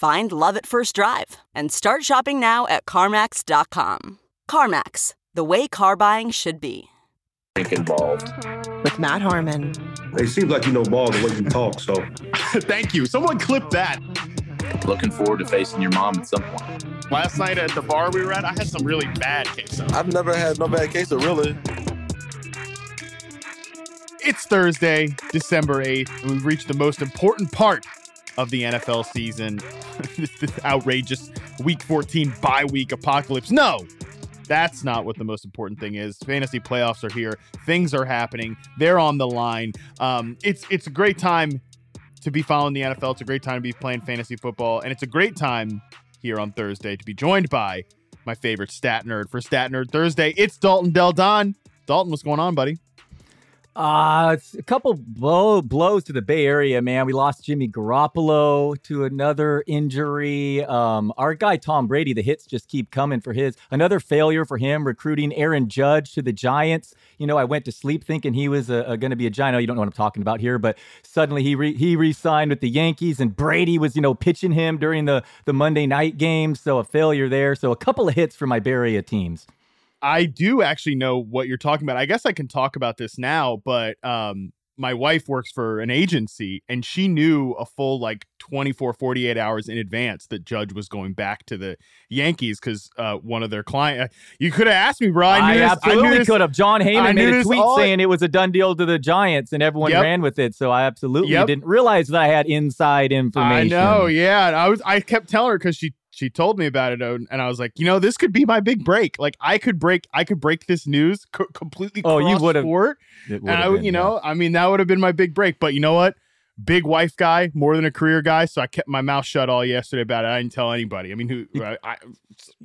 Find love at first drive and start shopping now at CarMax.com. CarMax, the way car buying should be. involved. with Matt Harmon. It seems like you know ball the way you talk, so Thank you. Someone clip that. Looking forward to facing your mom at some point. Last night at the bar we were at, I had some really bad queso. I've never had no bad queso, really. It's Thursday, December 8th, and we've reached the most important part of the NFL season. this, outrageous week 14 bye week apocalypse. No, that's not what the most important thing is. Fantasy playoffs are here. Things are happening. They're on the line. Um, it's it's a great time to be following the NFL. It's a great time to be playing fantasy football, and it's a great time here on Thursday to be joined by my favorite stat nerd for Stat Nerd Thursday. It's Dalton Del Don. Dalton, what's going on, buddy? Uh, it's a couple blow, blows to the Bay Area, man. We lost Jimmy Garoppolo to another injury. Um, our guy Tom Brady, the hits just keep coming for his. Another failure for him recruiting Aaron Judge to the Giants. You know, I went to sleep thinking he was going to be a Giant. You don't know what I'm talking about here, but suddenly he re- he re-signed with the Yankees, and Brady was you know pitching him during the the Monday night game. So a failure there. So a couple of hits for my Bay Area teams. I do actually know what you're talking about. I guess I can talk about this now, but um my wife works for an agency and she knew a full like 24 48 hours in advance that judge was going back to the yankees because uh, one of their client you could have asked me bro i, I absolutely could have. Jon Heyman made a tweet saying it was a done deal to the Giants, and everyone Yep. ran with it. So I absolutely Yep. didn't realize that I had inside information I know, yeah. I was I kept telling her because she she told me about it, and I was like, you know, this could be my big break. Like I could break I could break this news co- completely. Oh, you would've- sport, and I, would- been, you yeah. know, I mean, that would have been my big break. But you know what? Big wife guy, more than a career guy. So I kept my mouth shut all yesterday about it. I didn't tell anybody. I mean, who? I, I,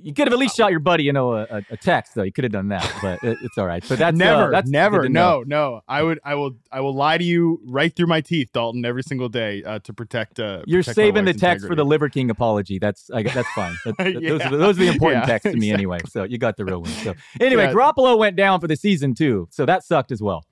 you could have at least shot your buddy, you know, a, a- text though. You could have done that, but it, it's all right. But that's uh, never, that's never, no, no. I would, I will, I will lie to you right through my teeth, Dalton, every single day uh, to protect. Uh, You're protect my saving the text for the Liver King apology. That's I, that's fine. That- that- those, Yeah. are, those are the important Yeah, texts to me exactly. anyway. So you got the real one. So anyway, Yeah. Garoppolo went down for the season too, so that sucked as well.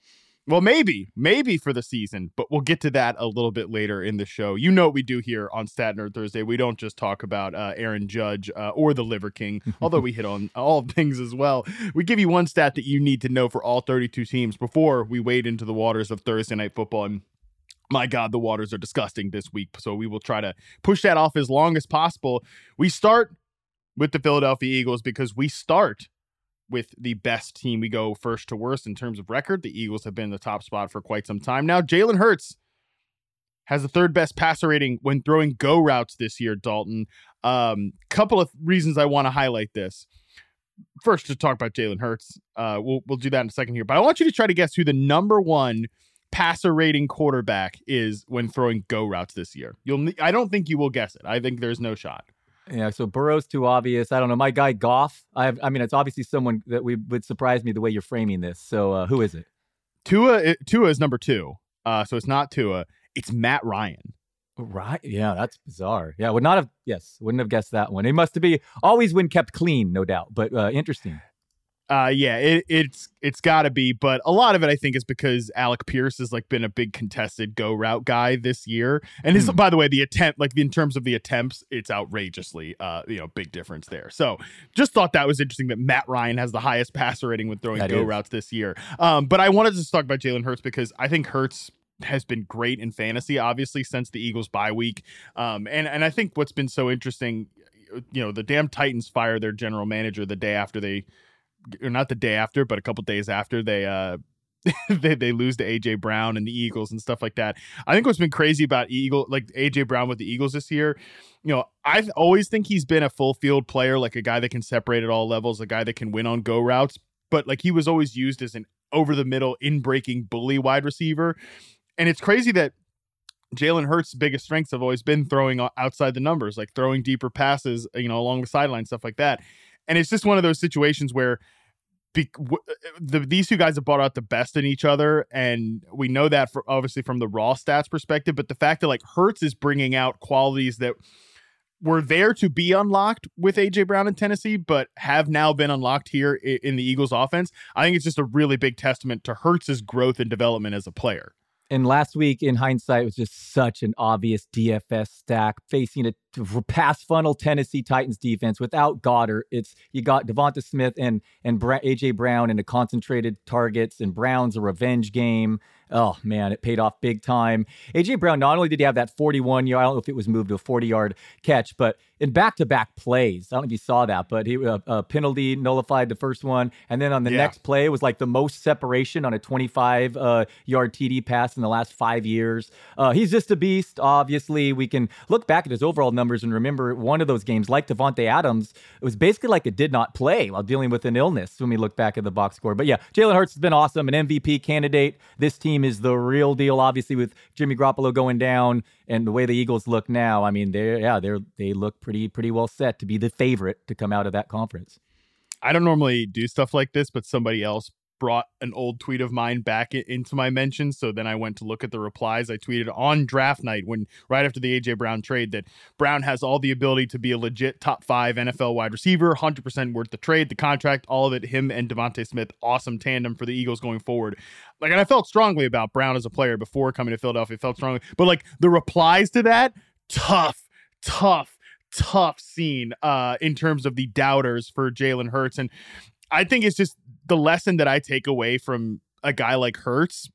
Well, maybe, maybe for the season, but we'll get to that a little bit later in the show. You know what we do here on Stat Nerd Thursday. We don't just talk about uh, Aaron Judge uh, or the Liver King, although we hit on all things as well. We give you one stat that you need to know for all 32 teams before we wade into the waters of Thursday Night Football. And my God, the waters are disgusting this week. So we will try to push that off as long as possible. We start with the Philadelphia Eagles because we start with the best team. We go first to worst in terms of record. The Eagles have been in the top spot for quite some time now. Jalen Hurts has the third best passer rating when throwing go routes this year, Dalton. Um, couple of reasons I want to highlight this. First, to talk about Jalen Hurts, uh, we'll we'll do that in a second here. But I want you to try to guess who the number one passer rating quarterback is when throwing go routes this year. You'll I don't think you will guess it. I think there's no shot. Yeah, so Burrow's too obvious. I don't know. My guy Goff. I have, I mean, it's obviously someone that we would surprise me the way you're framing this. So uh, who is it? Tua Tua is number two. Uh, so it's not Tua. It's Matt Ryan. Right. Yeah, that's bizarre. Yeah, would not have. Yes, wouldn't have guessed that one. It must be always when kept clean, no doubt. But uh, interesting. Uh, yeah, it, it's it's got to be, but a lot of it I think is because Alec Pierce has like been a big contested go route guy this year, and his Hmm. by the way the attempt like in terms of the attempts, it's outrageously uh you know big difference there. So just thought that was interesting that Matt Ryan has the highest passer rating when throwing That go is. routes this year. Um, but I wanted to just talk about Jalen Hurts because I think Hurts has been great in fantasy, obviously since the Eagles bye week. Um, and and I think what's been so interesting you know, the damn Titans fire their general manager the day after they, or not the day after, but a couple days after they, uh, they, they lose to AJ Brown and the Eagles and stuff like that. I think what's been crazy about Eagle like AJ Brown with the Eagles this year, you know, I always think he's been a full field player, like a guy that can separate at all levels, a guy that can win on go routes, but like he was always used as an over the middle in breaking bully wide receiver. And it's crazy that Jalen Hurts' biggest strengths have always been throwing outside the numbers, like throwing deeper passes, you know, along the sideline, stuff like that. And it's just one of those situations where be, w- the, these two guys have brought out the best in each other, and we know that for obviously from the raw stats perspective. But the fact that like Hurts is bringing out qualities that were there to be unlocked with AJ Brown in Tennessee, but have now been unlocked here in, in the Eagles' offense. I think it's just a really big testament to Hurts's growth and development as a player. And last week, in hindsight, was just such an obvious DFS stack facing a pass funnel Tennessee Titans defense without Goddard. It's you got DeVonta Smith and and AJ Brown into concentrated targets, and Brown's a revenge game. Oh man, it paid off big time. AJ Brown not only did he have that 41 yard, I don't know if it was moved to a 40 yard catch, but in back to back plays. I don't know if you saw that, but he uh, a penalty nullified the first one, and then on the yeah. next play was like the most separation on a 25 uh, yard TD pass in the last five years. Uh, he's just a beast. Obviously, we can look back at his overall numbers and remember one of those games, like Davante Adams, it was basically like it did not play while dealing with an illness when we look back at the box score. But yeah, Jalen Hurts has been awesome, an MVP candidate. This team is the real deal. Obviously, with Jimmy Garoppolo going down and the way the Eagles look now, I mean, they're yeah, they're they look pretty pretty well set to be the favorite to come out of that conference. I don't normally do stuff like this, but somebody else brought an old tweet of mine back into my mentions. So then I went to look at the replies. I tweeted on draft night when right after the AJ Brown trade that Brown has all the ability to be a legit top five NFL wide receiver, 100% worth the trade, the contract, all of it. Him and DeVonta Smith, awesome tandem for the Eagles going forward. Like, and I felt strongly about Brown as a player before coming to Philadelphia. Felt strongly, but like the replies to that, tough, tough tough scene uh in terms of the doubters for Jalen Hurts and I think it's just the lesson that I take away from a guy like Hurts,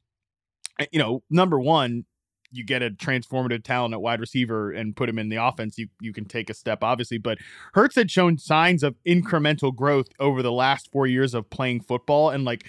eh, you know, number one, you get a transformative talent at wide receiver and put him in the offense, you you can take a step, obviously. But Hurts had shown signs of incremental growth over the last four years of playing football. And like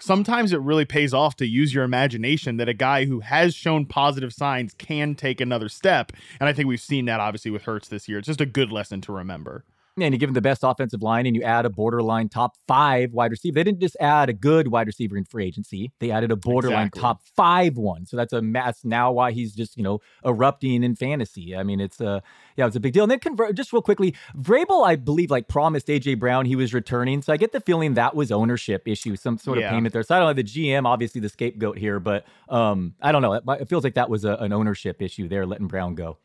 sometimes it really pays off to use your imagination that a guy who has shown positive signs can take another step. And I think we've seen that obviously with Hurts this year. It's just a good lesson to remember and you give them the best offensive line and you add a borderline top five wide receiver. They didn't just add a good wide receiver in free agency. They added a borderline exactly. top five one. So that's a mass now why he's just, you know, erupting in fantasy. I mean, it's a, yeah, it's a big deal. And then convert just real quickly, Vrabel, I believe, like promised AJ Brown he was returning. So I get the feeling that was ownership issue, some sort yeah. of payment there. So I don't know the GM, obviously the scapegoat here, but um, I don't know. It, it feels like that was a, an ownership issue there, letting Brown go.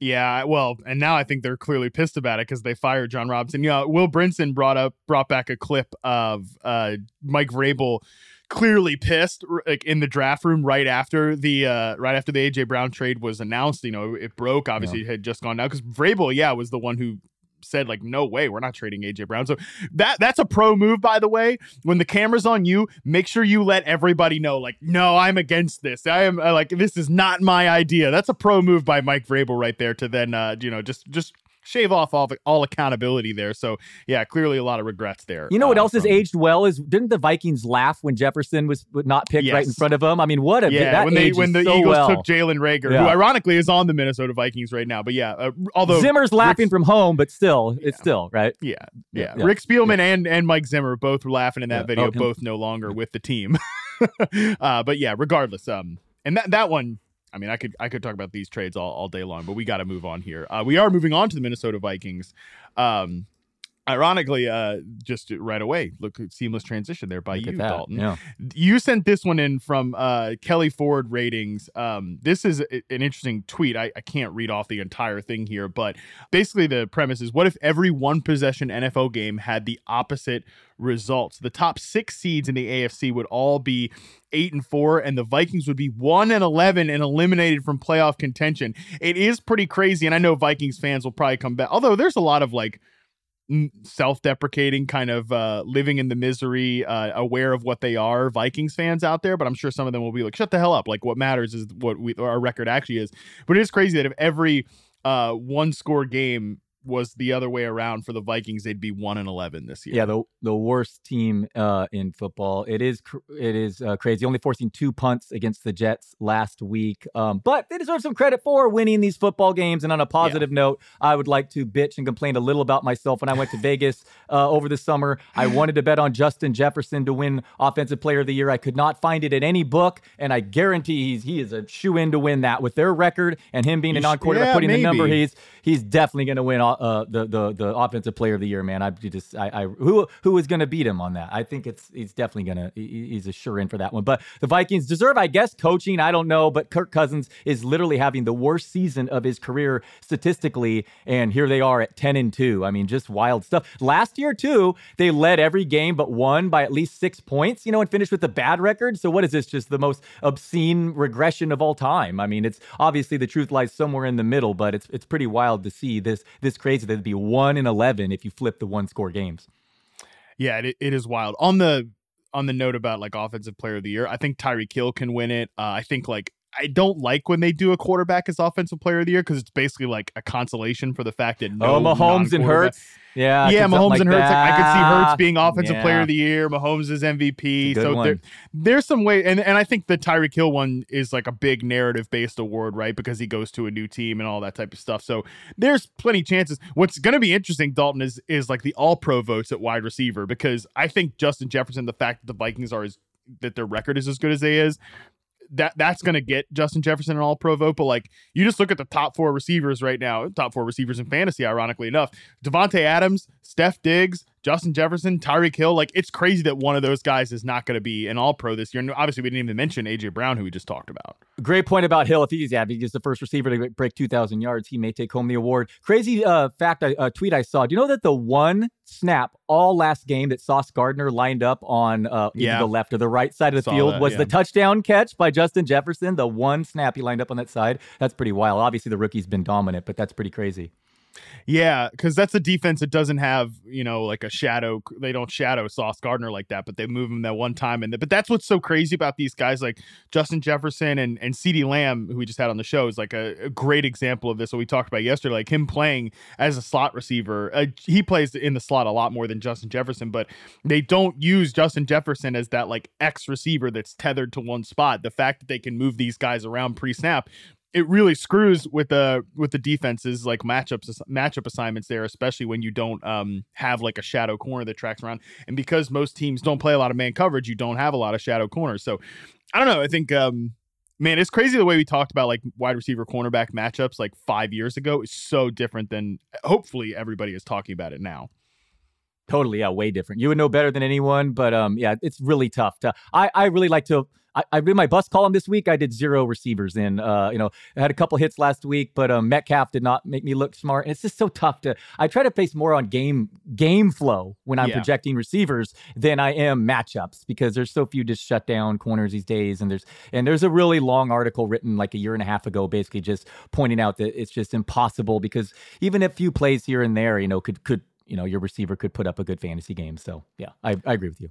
Yeah, well, and now I think they're clearly pissed about it because they fired Jon Robinson. Yeah, you know, Will Brinson brought up brought back a clip of uh, Mike Vrabel clearly pissed like in the draft room right after the uh right after the AJ Brown trade was announced. You know, it broke. Obviously, yeah. it had just gone down because Vrabel, yeah, was the one who said like no way we're not trading AJ Brown. So that that's a pro move by the way. When the camera's on you, make sure you let everybody know like no, I'm against this. I am uh, like this is not my idea. That's a pro move by Mike Vrabel right there to then uh you know just just shave off all all accountability there. So yeah, clearly a lot of regrets there. You know what uh, else from... has aged well is didn't the Vikings laugh when Jefferson was not picked yes. right in front of them? I mean, what a yeah when they when the so Eagles well. took Jalen Reagor, yeah. who ironically is on the Minnesota Vikings right now. But yeah, uh, although Zimmer's laughing from home, but still, yeah. it's still right. Yeah, yeah. yeah. Rick Spielman and and Mike Zimmer both were laughing in that video. Oh, both no longer with the team. uh, but yeah, regardless, um, and that that one I mean, I could I could talk about these trades all, all day long, but we got to move on here. Uh, we are moving on to the Minnesota Vikings. Um, ironically, uh, just right away, look seamless transition there by look you, Dalton. Yeah. You sent this one in from uh, Kelley Ford ratings. Um, this is a, an interesting tweet. I, I can't read off the entire thing here, but basically the premise is: what if every one possession NFL game had the opposite results. The top six seeds in the AFC would all be eight and four, and the Vikings would be one and eleven and eliminated from playoff contention. It is pretty crazy, and I know Vikings fans will probably come back. Although there's a lot of like self-deprecating kind of uh living in the misery uh aware of what they are vikings fans out there but i'm sure some of them will be like shut the hell up. Like what matters is what we our record actually is. But it is crazy that if every uh one score game was the other way around for the Vikings, they'd be one and eleven this year. Yeah, the the worst team uh, in football. It is cr- it is uh, crazy. Only forcing two punts against the Jets last week, um, but they deserve some credit for winning these football games. And on a positive yeah. note, I would like to bitch and complain a little about myself. When I went to Vegas uh, over the summer, I wanted to bet on Justin Jefferson to win Offensive Player of the Year. I could not find it in any book, and I guarantee he's he is a shoe in to win that with their record and him being a non quarterback, yeah, putting maybe. the number he's he's definitely going to win uh, the the the offensive player of the year, man. I just I, I who who is going to beat him on that? I think it's he's definitely going to he's a sure in for that one. But the Vikings deserve, I guess, coaching. I don't know, but Kirk Cousins is literally having the worst season of his career statistically, and here they are at ten and two. I mean, just wild stuff. Last year too, they led every game but won by at least six points. You know, and finished with a bad record. So what is this? Just the most obscene regression of all time. I mean, it's obviously the truth lies somewhere in the middle, but it's it's pretty wild to see this this crazy that it'd be one in eleven if you flip the one score games. Yeah, it, it is wild. On the on the note about like offensive player of the year, I think Tyreek Hill can win it. Uh, I think like I don't like when they do a quarterback as offensive player of the year because it's basically like a consolation for the fact that no oh Mahomes and Hurts yeah, yeah, Mahomes like and Hurts. Like, I could see Hurts being offensive yeah. player of the year. Mahomes is MVP. So there, there's some way, and and I think the Tyreek Hill one is like a big narrative based award, right? Because he goes to a new team and all that type of stuff. So there's plenty chances. What's going to be interesting, Dalton, is is like the All Pro votes at wide receiver because I think Justin Jefferson, the fact that the Vikings are as that their record is as good as they is that that's going to get Justin Jefferson an all pro vote. But like, you just look at the top four receivers right now, top four receivers in fantasy, ironically enough Davante Adams, Steph Diggs, Justin Jefferson, Tyreek Hill. Like, it's crazy that one of those guys is not going to be an all pro this year. And obviously, we didn't even mention AJ Brown, who we just talked about. Great point about Hill. If he's yeah, if he's the first receiver to break 2,000 yards, he may take home the award. Crazy uh, fact, a uh, tweet I saw. Do you know that the one snap all last game that Sauce Gardner lined up on uh, yeah. the left or the right side of the field that, was yeah. the touchdown catch by Justin Jefferson? The one snap he lined up on that side. That's pretty wild. Obviously, the rookie's been dominant, but that's pretty crazy. Yeah, because that's a defense that doesn't have you know like a shadow. They don't shadow Sauce Gardner like that, but they move him that one time. And the, but that's what's so crazy about these guys like Justin Jefferson and and CeeDee Lamb, who we just had on the show, is like a, a great example of this. What we talked about yesterday, like him playing as a slot receiver. Uh, he plays in the slot a lot more than Justin Jefferson, but they don't use Justin Jefferson as that like X receiver that's tethered to one spot. The fact that they can move these guys around pre snap it really screws with the with the defenses like matchups matchup assignments there, especially when you don't um, have like a shadow corner that tracks around. And because most teams don't play a lot of man coverage, you don't have a lot of shadow corners. So I don't know. I think um, man, it's crazy the way we talked about like wide receiver cornerback matchups like five years ago is so different than hopefully everybody is talking about it now. Totally, yeah, way different. You would know better than anyone, but um, yeah, it's really tough. To I I really like to I, I did my bust column this week. I did zero receivers in. Uh, you know, I had a couple hits last week, but um, Metcalf did not make me look smart. And it's just so tough to. I try to face more on game game flow when I'm yeah. projecting receivers than I am matchups because there's so few just shut down corners these days. And there's and there's a really long article written like a year and a half ago, basically just pointing out that it's just impossible because even a few plays here and there, you know, could could you know your receiver could put up a good fantasy game. So yeah, I, I agree with you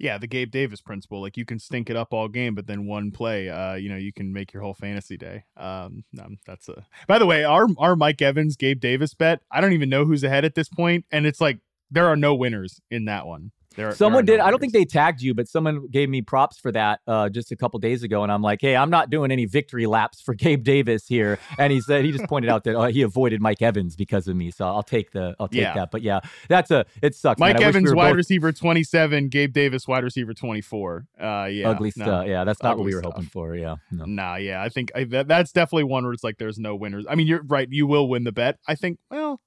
yeah, the Gabe Davis principle. Like you can stink it up all game, but then one play, uh, you know, you can make your whole fantasy day. Um, that's a. By the way, our our Mike Evans Gabe Davis bet. I don't even know who's ahead at this point, and it's like there are no winners in that one. There, someone there did. No I don't think they tagged you, but someone gave me props for that uh, just a couple days ago, and I'm like, "Hey, I'm not doing any victory laps for Gabe Davis here." And he said he just pointed out that uh, he avoided Mike Evans because of me, so I'll take the I'll take yeah. that. But yeah, that's a it sucks. Mike Evans, we wide both... receiver 27, Gabe Davis, wide receiver 24. Uh, yeah, ugly stuff. Yeah, that's not what we were stuff. hoping for. Yeah, no. nah, yeah, I think I, that, that's definitely one where it's like there's no winners. I mean, you're right. You will win the bet. I think. Well,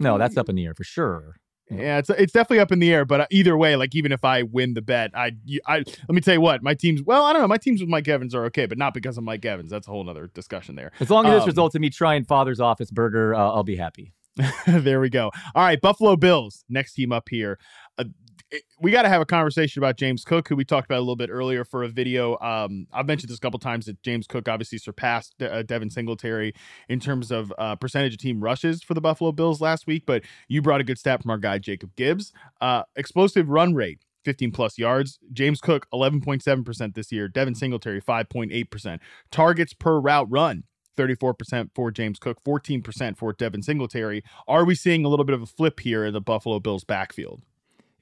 no, that's up in the air for sure. Yeah, it's it's definitely up in the air, but uh, either way, like even if I win the bet, I I let me tell you what, my team's well, I don't know, my teams with Mike Evans are okay, but not because of Mike Evans. That's a whole other discussion there. As long as um, this results in me trying Father's Office Burger, uh, I'll be happy. there we go. All right, Buffalo Bills, next team up here. Uh, we got to have a conversation about James Cook, who we talked about a little bit earlier for a video. Um, I've mentioned this a couple times that James Cook obviously surpassed De- uh, Devin Singletary in terms of uh, percentage of team rushes for the Buffalo Bills last week. But you brought a good stat from our guy Jacob Gibbs. Uh, explosive run rate. 15 plus yards. James Cook, 11.7% this year. Devin Singletary, 5.8%. Targets per route run, 34% for James Cook, 14% for Devin Singletary. Are we seeing a little bit of a flip here in the Buffalo Bills backfield?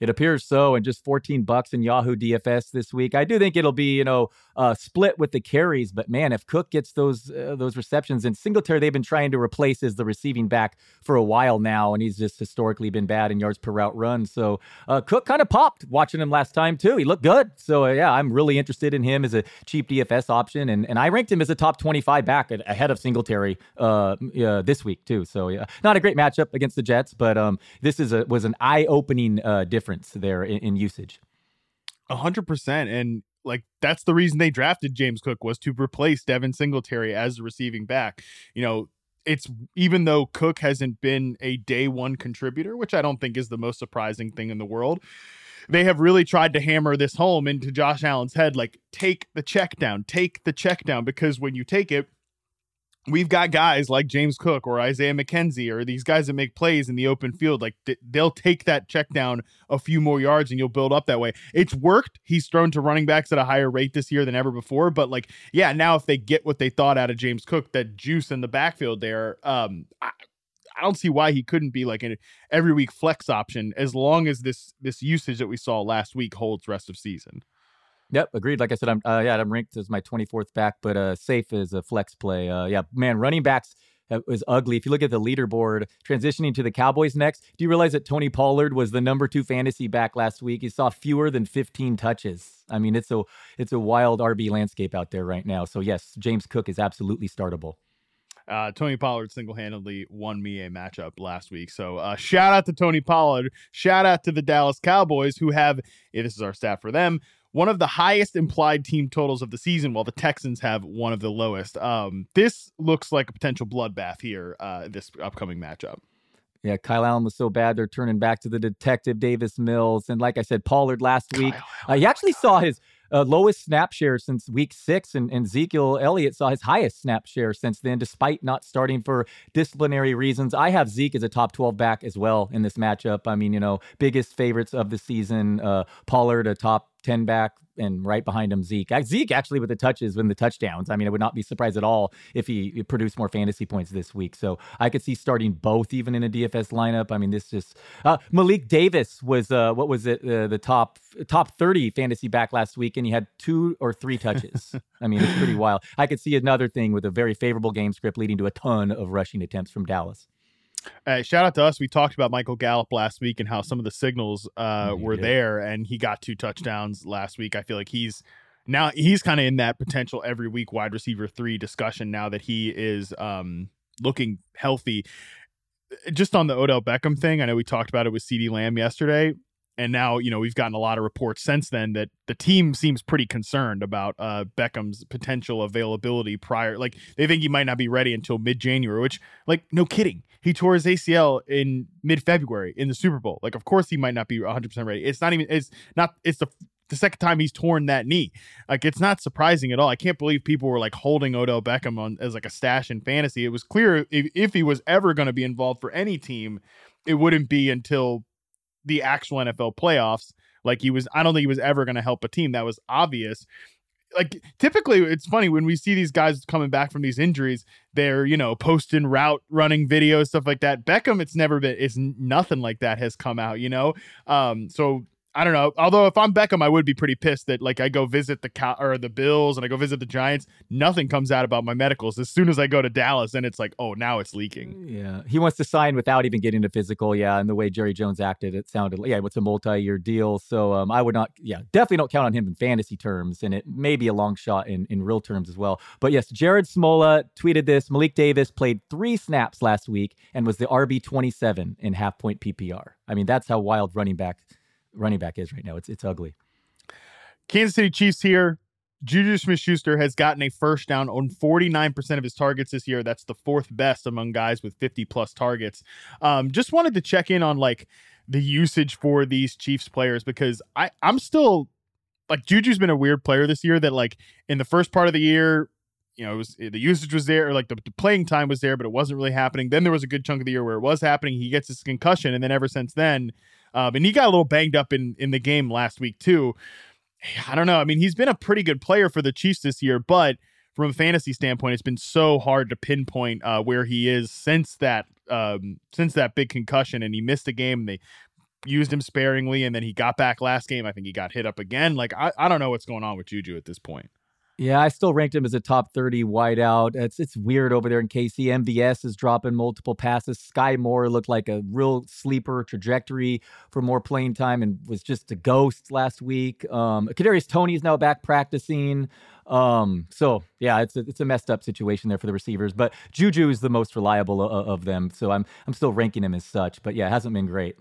It appears so, and just 14 bucks in Yahoo DFS this week. I do think it'll be, you know, uh, split with the carries, but man, if Cook gets those uh, those receptions and Singletary, they've been trying to replace as the receiving back for a while now, and he's just historically been bad in yards per route run. So uh, Cook kind of popped watching him last time too. He looked good. So uh, yeah, I'm really interested in him as a cheap DFS option, and and I ranked him as a top 25 back ahead of Singletary uh, this week too. So yeah, not a great matchup against the Jets, but um, this is a was an eye opening uh, difference there in, in usage. A hundred percent, and like that's the reason they drafted James Cook was to replace Devin Singletary as the receiving back. You know, it's even though Cook hasn't been a day one contributor, which I don't think is the most surprising thing in the world. They have really tried to hammer this home into Josh Allen's head like, take the check down, take the check down, because when you take it, we've got guys like James Cook or Isaiah McKenzie or these guys that make plays in the open field. Like they'll take that check down a few more yards and you'll build up that way. It's worked. He's thrown to running backs at a higher rate this year than ever before. But like, yeah, now if they get what they thought out of James Cook, that juice in the backfield there, um, I, I don't see why he couldn't be like an every week flex option as long as this this usage that we saw last week holds rest of season. Yep, agreed. Like I said, I'm uh, yeah, I'm ranked as my 24th back, but uh, safe is a flex play. Uh, yeah, man, running backs is ugly. If you look at the leaderboard, transitioning to the Cowboys next, do you realize that Tony Pollard was the number two fantasy back last week? He saw fewer than 15 touches. I mean, it's a it's a wild RB landscape out there right now. So yes, James Cook is absolutely startable. Uh, Tony Pollard single handedly won me a matchup last week. So uh, shout out to Tony Pollard. Shout out to the Dallas Cowboys who have, this is our stat for them, one of the highest implied team totals of the season, while the Texans have one of the lowest. Um, this looks like a potential bloodbath here, uh, this upcoming matchup. Yeah, Kyle Allen was so bad they're turning back to the detective Davis Mills, and like I said, Pollard last week. Uh, he actually saw his uh, lowest snap share since week six, and, and Ezekiel Elliott saw his highest snap share since then, despite not starting for disciplinary reasons. I have Zeke as a top 12 back as well in this matchup. I mean, you know, biggest favorites of the season. Uh, Pollard, a top 10 back, and right behind him Zeke. Zeke actually with the touches when the touchdowns. I mean, I would not be surprised at all if he produced more fantasy points this week. So I could see starting both even in a DFS lineup. I mean, this just uh, Malik Davis was uh, what was it uh, the top top 30 fantasy back last week and he had two or three touches. I mean, it's pretty wild. I could see another thing with a very favorable game script leading to a ton of rushing attempts from Dallas. Uh, shout out to us. We talked about Michael Gallup last week and how some of the signals uh, oh, were did. there, and he got two touchdowns last week. I feel like he's now he's kind of in that potential every week wide receiver three discussion now that he is um, looking healthy. Just on the Odell Beckham thing, I know we talked about it with CeeDee Lamb yesterday and now you know we've gotten a lot of reports since then that the team seems pretty concerned about uh, Beckham's potential availability prior. Like they think he might not be ready until mid January, which like no kidding, he tore his ACL in mid February in the Super Bowl. Like of course he might not be 100 percent ready. It's not even. It's not. It's the the second time he's torn that knee. Like it's not surprising at all. I can't believe people were like holding Odell Beckham on as like a stash in fantasy. It was clear if, if he was ever going to be involved for any team, it wouldn't be until the actual NFL playoffs. Like he was, I don't think he was ever going to help a team. That was obvious. Like typically, it's funny when we see these guys coming back from these injuries. They're you know posting route running videos, stuff like that. Beckham, it's never been, it's nothing like that has come out. You know, um, so I don't know. Although if I'm Beckham, I would be pretty pissed that like I go visit the or the Bills and I go visit the Giants. Nothing comes out about my medicals. As soon as I go to Dallas, and it's like, oh, now it's leaking. Yeah, he wants to sign without even getting a physical. Yeah, and the way Jerry Jones acted, it sounded yeah, it's a multi-year deal. So um, I would not, yeah, definitely don't count on him in fantasy terms, and it may be a long shot in in real terms as well. But yes, Jared Smola tweeted this: Malik Davis played three snaps last week and was the RB twenty seven in half point PPR. I mean, that's how wild running back running back is right now. It's it's ugly. Kansas City Chiefs here. Juju Smith Schuster has gotten a first down on 49% of his targets this year. That's the fourth best among guys with 50 plus targets. Um, just wanted to check in on like the usage for these Chiefs players because I, I'm still like Juju's been a weird player this year that like in the first part of the year, you know, it was the usage was there, or like the, the, playing time was there, but it wasn't really happening. Then there was a good chunk of the year where it was happening. He gets his concussion, and then ever since then, um, and he got a little banged up in in the game last week too. I don't know. I mean, he's been a pretty good player for the Chiefs this year, but from a fantasy standpoint, it's been so hard to pinpoint uh, where he is since that um, since that big concussion, and he missed a game. And They used him sparingly, and then he got back last game. I think he got hit up again. Like I, I don't know what's going on with Juju at this point. Yeah, I still ranked him as a top 30 wideout. It's it's weird over there in KC. MVS is dropping multiple passes. Sky Moore looked like a real sleeper trajectory for more playing time and was just a ghost last week. Um, Kadarius Toney's now back practicing. Um, so yeah, it's a, it's a messed up situation there for the receivers. But Juju is the most reliable of, of them, so I'm I'm still ranking him as such. But yeah, it hasn't been great.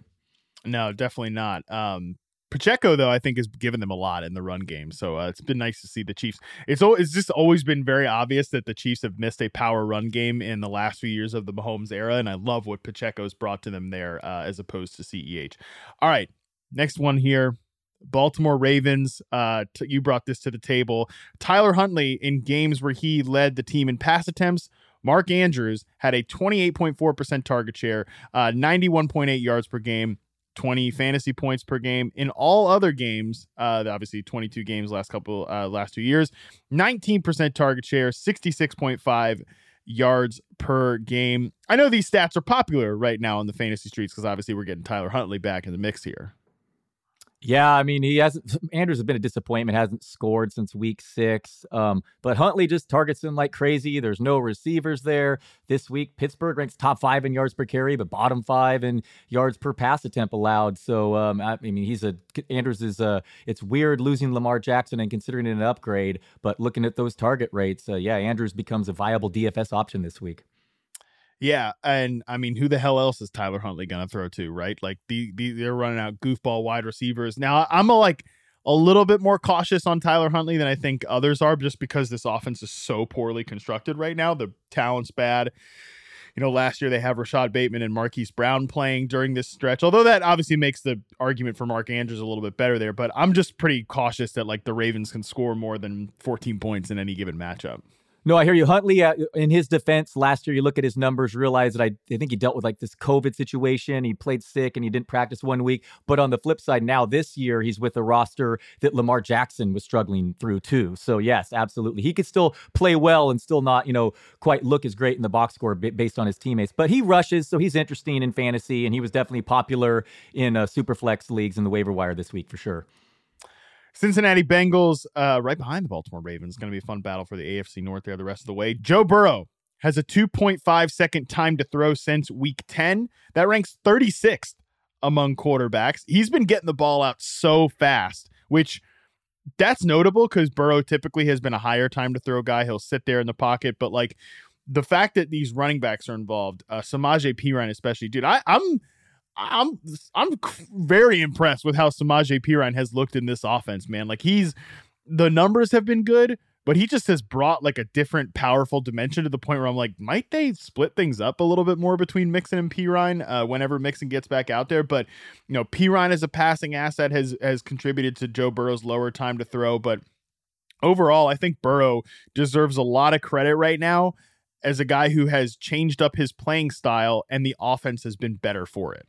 No, definitely not. Um, Pacheco, though, I think has given them a lot in the run game. So uh, it's been nice to see the Chiefs. It's it's just always been very obvious that the Chiefs have missed a power run game in the last few years of the Mahomes era, and I love what Pacheco's brought to them there uh, as opposed to CEH. All right, next one here. Baltimore Ravens, uh, t- you brought this to the table. Tyler Huntley in games where he led the team in pass attempts. Mark Andrews had a 28.4% target share, uh, 91.8 yards per game, 20 fantasy points per game. In all other games, uh, obviously 22 games last couple uh, last two years, 19% target share, 66.5 yards per game. I know these stats are popular right now in the fantasy streets because obviously we're getting Tyler Huntley back in the mix here. Yeah, I mean, he hasn't. Andrews has been a disappointment. Hasn't scored since week six. Um, but Huntley just targets him like crazy. There's no receivers there this week. Pittsburgh ranks top five in yards per carry, but bottom five in yards per pass attempt allowed. So, um, I, I, mean, he's a Andrews is a. It's weird losing Lamar Jackson and considering it an upgrade, but looking at those target rates, uh, yeah, Andrews becomes a viable DFS option this week. Yeah, and I mean, who the hell else is Tyler Huntley gonna throw to, right? Like the, the they're running out goofball wide receivers. Now I'm a, like a little bit more cautious on Tyler Huntley than I think others are, just because this offense is so poorly constructed right now. The talent's bad. You know, last year they have Rashod Bateman and Marquise Brown playing during this stretch. Although that obviously makes the argument for Mark Andrews a little bit better there, but I'm just pretty cautious that like the Ravens can score more than 14 points in any given matchup. No, I hear you. Huntley, uh, in his defense, last year, you look at his numbers, realize that I, I think he dealt with like this COVID situation. He played sick and he didn't practice one week. But on the flip side, now this year, he's with a roster that Lamar Jackson was struggling through too. So, yes, absolutely. He could still play well and still not, you know, quite look as great in the box score based on his teammates. But he rushes, so he's interesting in fantasy and he was definitely popular in uh, super flex leagues in the waiver wire this week for sure. Cincinnati Bengals, uh, right behind the Baltimore Ravens. Going to be a fun battle for the AFC North there the rest of the way. Joe Burrow has a 2.5 second time to throw since week 10. That ranks 36th among quarterbacks. He's been getting the ball out so fast, which that's notable because Burrow typically has been a higher time to throw guy. He'll sit there in the pocket, but like the fact that these running backs are involved, uh, Samaje Perine especially, dude, I, I'm I'm I'm very impressed with how Samaje Perine has looked in this offense, man. Like he's the numbers have been good, but he just has brought like a different powerful dimension to the point where I'm like, might they split things up a little bit more between Mixon and Perine uh, whenever Mixon gets back out there? But you know, Perine as a passing asset has has contributed to Joe Burrow's lower time to throw, but overall, I think Burrow deserves a lot of credit right now as a guy who has changed up his playing style and the offense has been better for it.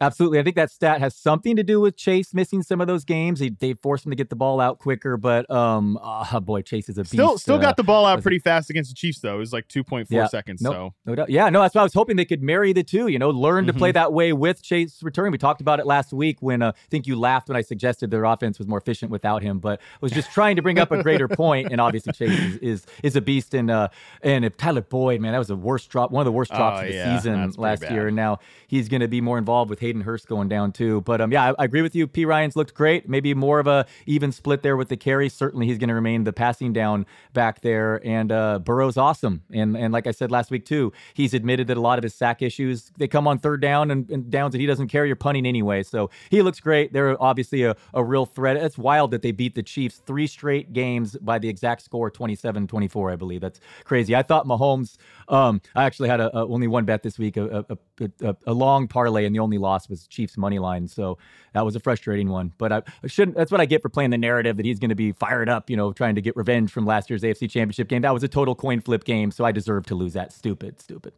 Absolutely. I think that stat has something to do with Chase missing some of those games. They, they forced him to get the ball out quicker, but um, oh boy, Chase is a beast. Still, still uh, got the ball out pretty fast against the Chiefs, though. It was like 2.4 yeah, seconds. No, so, no doubt. Yeah, no, that's why I was hoping they could marry the two, you know, learn mm-hmm. to play that way with Chase returning. We talked about it last week when uh, I think you laughed when I suggested their offense was more efficient without him, but I was just trying to bring up a greater point. point, And obviously, Chase is, is, is a beast. And, uh, and if Tyler Boyd, man, that was the worst drop, one of the worst drops oh, of the yeah, season last year. And now he's going to be more involved with Hayden Hurst going down too. But um, yeah, I, I, agree with you. Perine's looked great. Maybe more of a even split there with the carry. Certainly, he's going to remain the passing down back there. And uh, Burrow's awesome. And and like I said last week too, he's admitted that a lot of his sack issues they come on third down and, and downs that he doesn't carry or punting anyway. So he looks great. They're obviously a, a real threat. It's wild that they beat the Chiefs three straight games by the exact score 27-24, I believe. That's crazy. I thought Mahomes. Um, I actually had a, a, only one bet this week, a, a, a long parlay, and the only loss was Chiefs money line. So that was a frustrating one. But I, I shouldn't. That's what I get for playing the narrative that he's going to be fired up, you know, trying to get revenge from last year's AFC Championship game. That was a total coin flip game, so I deserve to lose that. Stupid, stupid.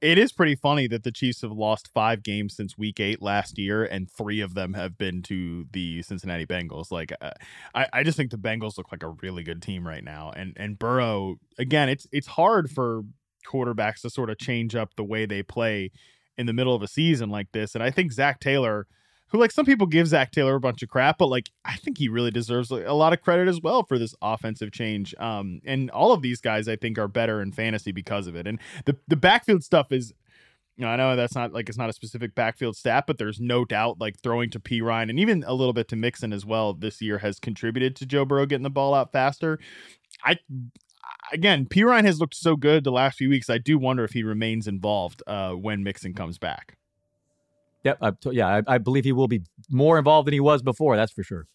It is pretty funny that the Chiefs have lost five games since Week Eight last year, and three of them have been to the Cincinnati Bengals. Like, uh, I, I just think the Bengals look like a really good team right now, and and Burrow again. It's it's hard for quarterbacks to sort of change up the way they play in the middle of a season like this, and I think Zac Taylor who like some people give Zac Taylor a bunch of crap, but like I think he really deserves a lot of credit as well for this offensive change. Um, and all of these guys I think are better in fantasy because of it. And the the backfield stuff is. You know, I know that's not like it's not a specific backfield stat, but there's no doubt like throwing to Perine and even a little bit to Mixon as well this year has contributed to Joe Burrow getting the ball out faster. I again, Perine has looked so good the last few weeks. I do wonder if he remains involved uh, when Mixon comes back. Yep. I, yeah, I, I, believe he will be more involved than he was before. That's for sure.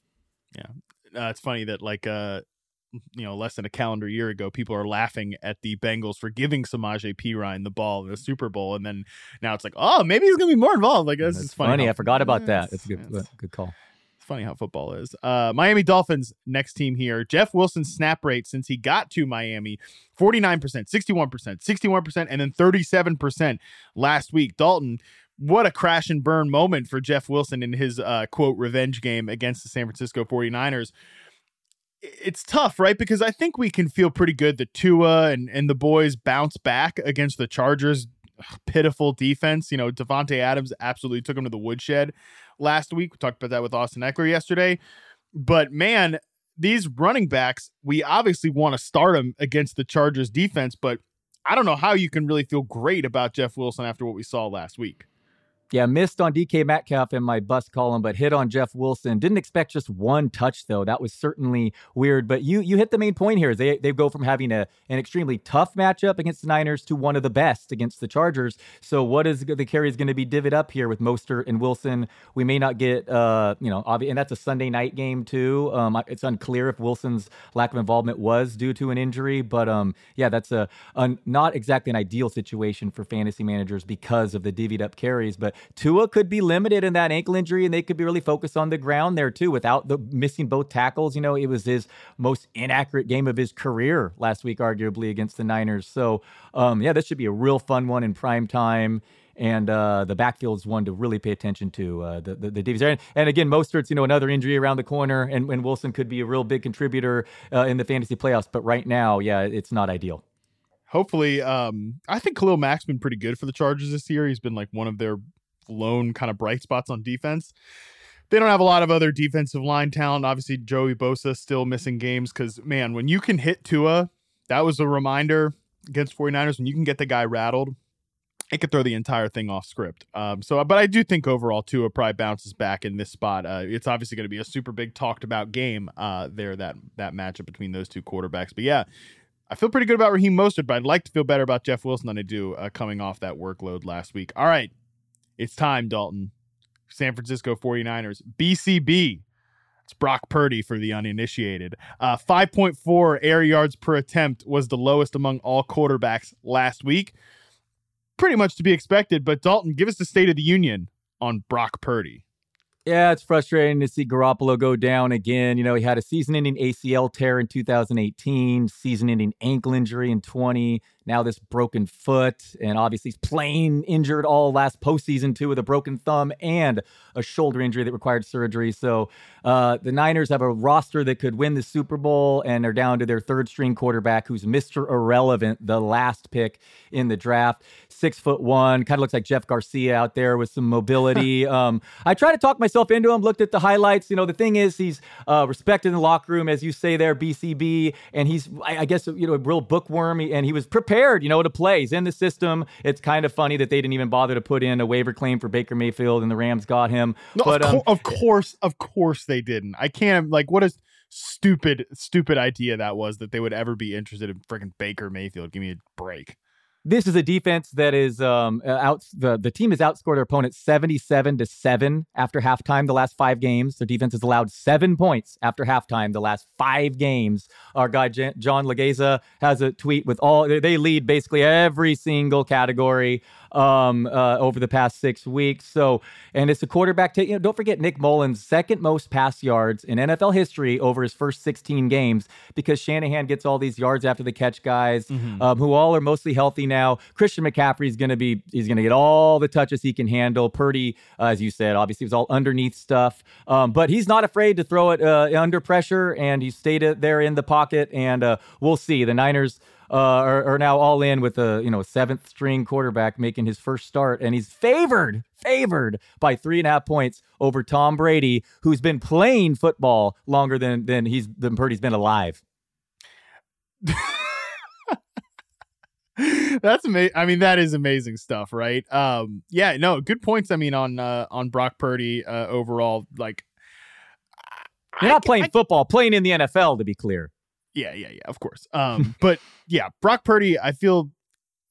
Yeah. Uh, it's funny that like uh you know less than a calendar year ago people are laughing at the Bengals for giving Samaje Perine the ball in the Super Bowl and then now it's like oh maybe he's gonna be more involved like this is funny, funny. I forgot about that it's a good good call it's funny how football is uh Miami Dolphins next team here Jeff Wilson's snap rate since he got to Miami 49% 61% 61% and then 37% last week Dalton what a crash and burn moment for Jeff Wilson in his uh, quote revenge game against the San Francisco 49ers. It's tough, right? Because I think we can feel pretty good that Tua and, and the boys bounce back against the Chargers' pitiful defense. You know, Davante Adams absolutely took him to the woodshed last week. We talked about that with Austin Ekeler yesterday. But man, these running backs, we obviously want to start them against the Chargers defense, but I don't know how you can really feel great about Jeff Wilson after what we saw last week. Yeah, missed on DK Metcalf in my bust column, but hit on Jeff Wilson. Didn't expect just one touch though. That was certainly weird. But you you hit the main point here. They they go from having a an extremely tough matchup against the Niners to one of the best against the Chargers. So what is the carry is going to be divvied up here with Mostert and Wilson? We may not get uh you know obvi- and that's a Sunday night game too. Um, it's unclear if Wilson's lack of involvement was due to an injury, but um yeah, that's a, a not exactly an ideal situation for fantasy managers because of the divvied up carries, but Tua could be limited in that ankle injury, and they could be really focused on the ground there too. Without the missing both tackles, you know, it was his most inaccurate game of his career last week, arguably against the Niners. So, um, yeah, this should be a real fun one in prime time and uh, the backfield's one to really pay attention to. Uh, the the, the defense, and, and again, Mostert's you know another injury around the corner, and, and Wilson could be a real big contributor uh, in the fantasy playoffs. But right now, yeah, it's not ideal. Hopefully, um, I think Khalil Mack's been pretty good for the Chargers this year. He's been like one of their lone kind of bright spots on defense. They don't have a lot of other defensive line talent. Obviously, Joey Bosa still missing games because, man, when you can hit Tua, that was a reminder against 49ers. When you can get the guy rattled, it could throw the entire thing off script. Um, so, but I do think overall Tua probably bounces back in this spot. Uh, it's obviously going to be a super big talked about game uh, there that that matchup between those two quarterbacks. But yeah, I feel pretty good about Raheem Mostert, but I'd like to feel better about Jeff Wilson than I do uh, coming off that workload last week. All right, it's time, Dalton. San Francisco 49ers. BCB. It's Brock Purdy for the uninitiated. Uh, 5.4 air yards per attempt was the lowest among all quarterbacks last week. Pretty much to be expected, but Dalton, give us the state of the union on Brock Purdy. Yeah, it's frustrating to see Garoppolo go down again. You know, he had a season ending ACL tear in 2018, season ending ankle injury in 20, now this broken foot, and obviously he's playing injured all last postseason too with a broken thumb and a shoulder injury that required surgery. So uh, the Niners have a roster that could win the Super Bowl, and they're down to their third string quarterback, who's Mr. Irrelevant, the last pick in the draft. Six foot one, kind of looks like Jeff Garcia out there with some mobility. um, I try to talk myself into him. Looked at the highlights. You know, the thing is, he's uh, respected in the locker room, as you say there, BCB, and he's, I, I guess, you know, a real bookworm, and he was prepared you know, to play. He's in the system. It's kind of funny that they didn't even bother to put in a waiver claim for Baker Mayfield, and the Rams got him. No, but of, co- um, of course, of course they didn't. I can't like what a stupid, stupid idea that was that they would ever be interested in freaking Baker Mayfield. Give me a break this is a defense that is um, uh, out. The, the team has outscored their opponent 77 to 7 after halftime the last five games. Their defense has allowed seven points after halftime the last five games. Our guy, John Legeza, has a tweet with all, they lead basically every single category. Um, uh, over the past six weeks. So, and it's a quarterback. T- you know, don't forget Nick Mullens' second most pass yards in NFL history over his first 16 games because Shanahan gets all these yards after the catch guys mm-hmm. um, who all are mostly healthy now. Christian McCaffrey is going to be, he's going to get all the touches he can handle. Purdy, uh, as you said, obviously was all underneath stuff, um, but he's not afraid to throw it uh, under pressure and he stayed there in the pocket. And uh, we'll see. The Niners uh, are, are, now all in with a you know seventh string quarterback making his first start, and he's favored favored by three and a half points over Tom Brady, who's been playing football longer than than he's than Purdy's been alive. That's amazing. I mean, that is amazing stuff, right? Um, yeah, no, good points. I mean, on uh, on Brock Purdy uh, overall, like you're not playing I, football, playing in the NFL, to be clear. Yeah, yeah, yeah, of course. Um, but yeah, Brock Purdy, I feel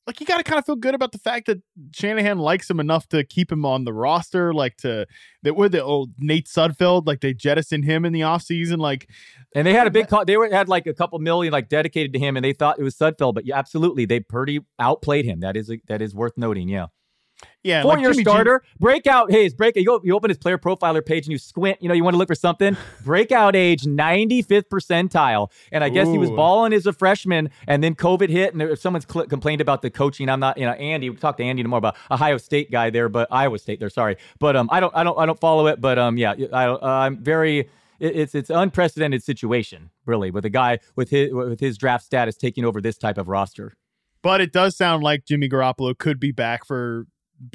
like you got to kind of feel good about the fact that Shanahan likes him enough to keep him on the roster, like to that would the old Nate Sudfeld, like they jettisoned him in the offseason, like and they had a big call. They were had like a couple million like dedicated to him, and they thought it was Sudfeld, but yeah, absolutely, they Purdy outplayed him. That is a, that is worth noting. Yeah. Yeah, four year like starter, G- breakout. Hey, break. You, go, you open his player profiler page and you squint. You know, you want to look for something. breakout age, 95th percentile. And I guess Ooh. he was balling as a freshman, and then COVID hit, and if someone's cl- complained about the coaching, I'm not. You know, Andy. We talked to Andy tomorrow about Ohio State guy there, but Iowa State there. Sorry, but um, I don't, I don't, I don't follow it. But um, yeah, I, uh, I'm very. it's it's unprecedented situation, really, with a guy with his with his draft status taking over this type of roster. But it does sound like Jimmy Garoppolo could be back for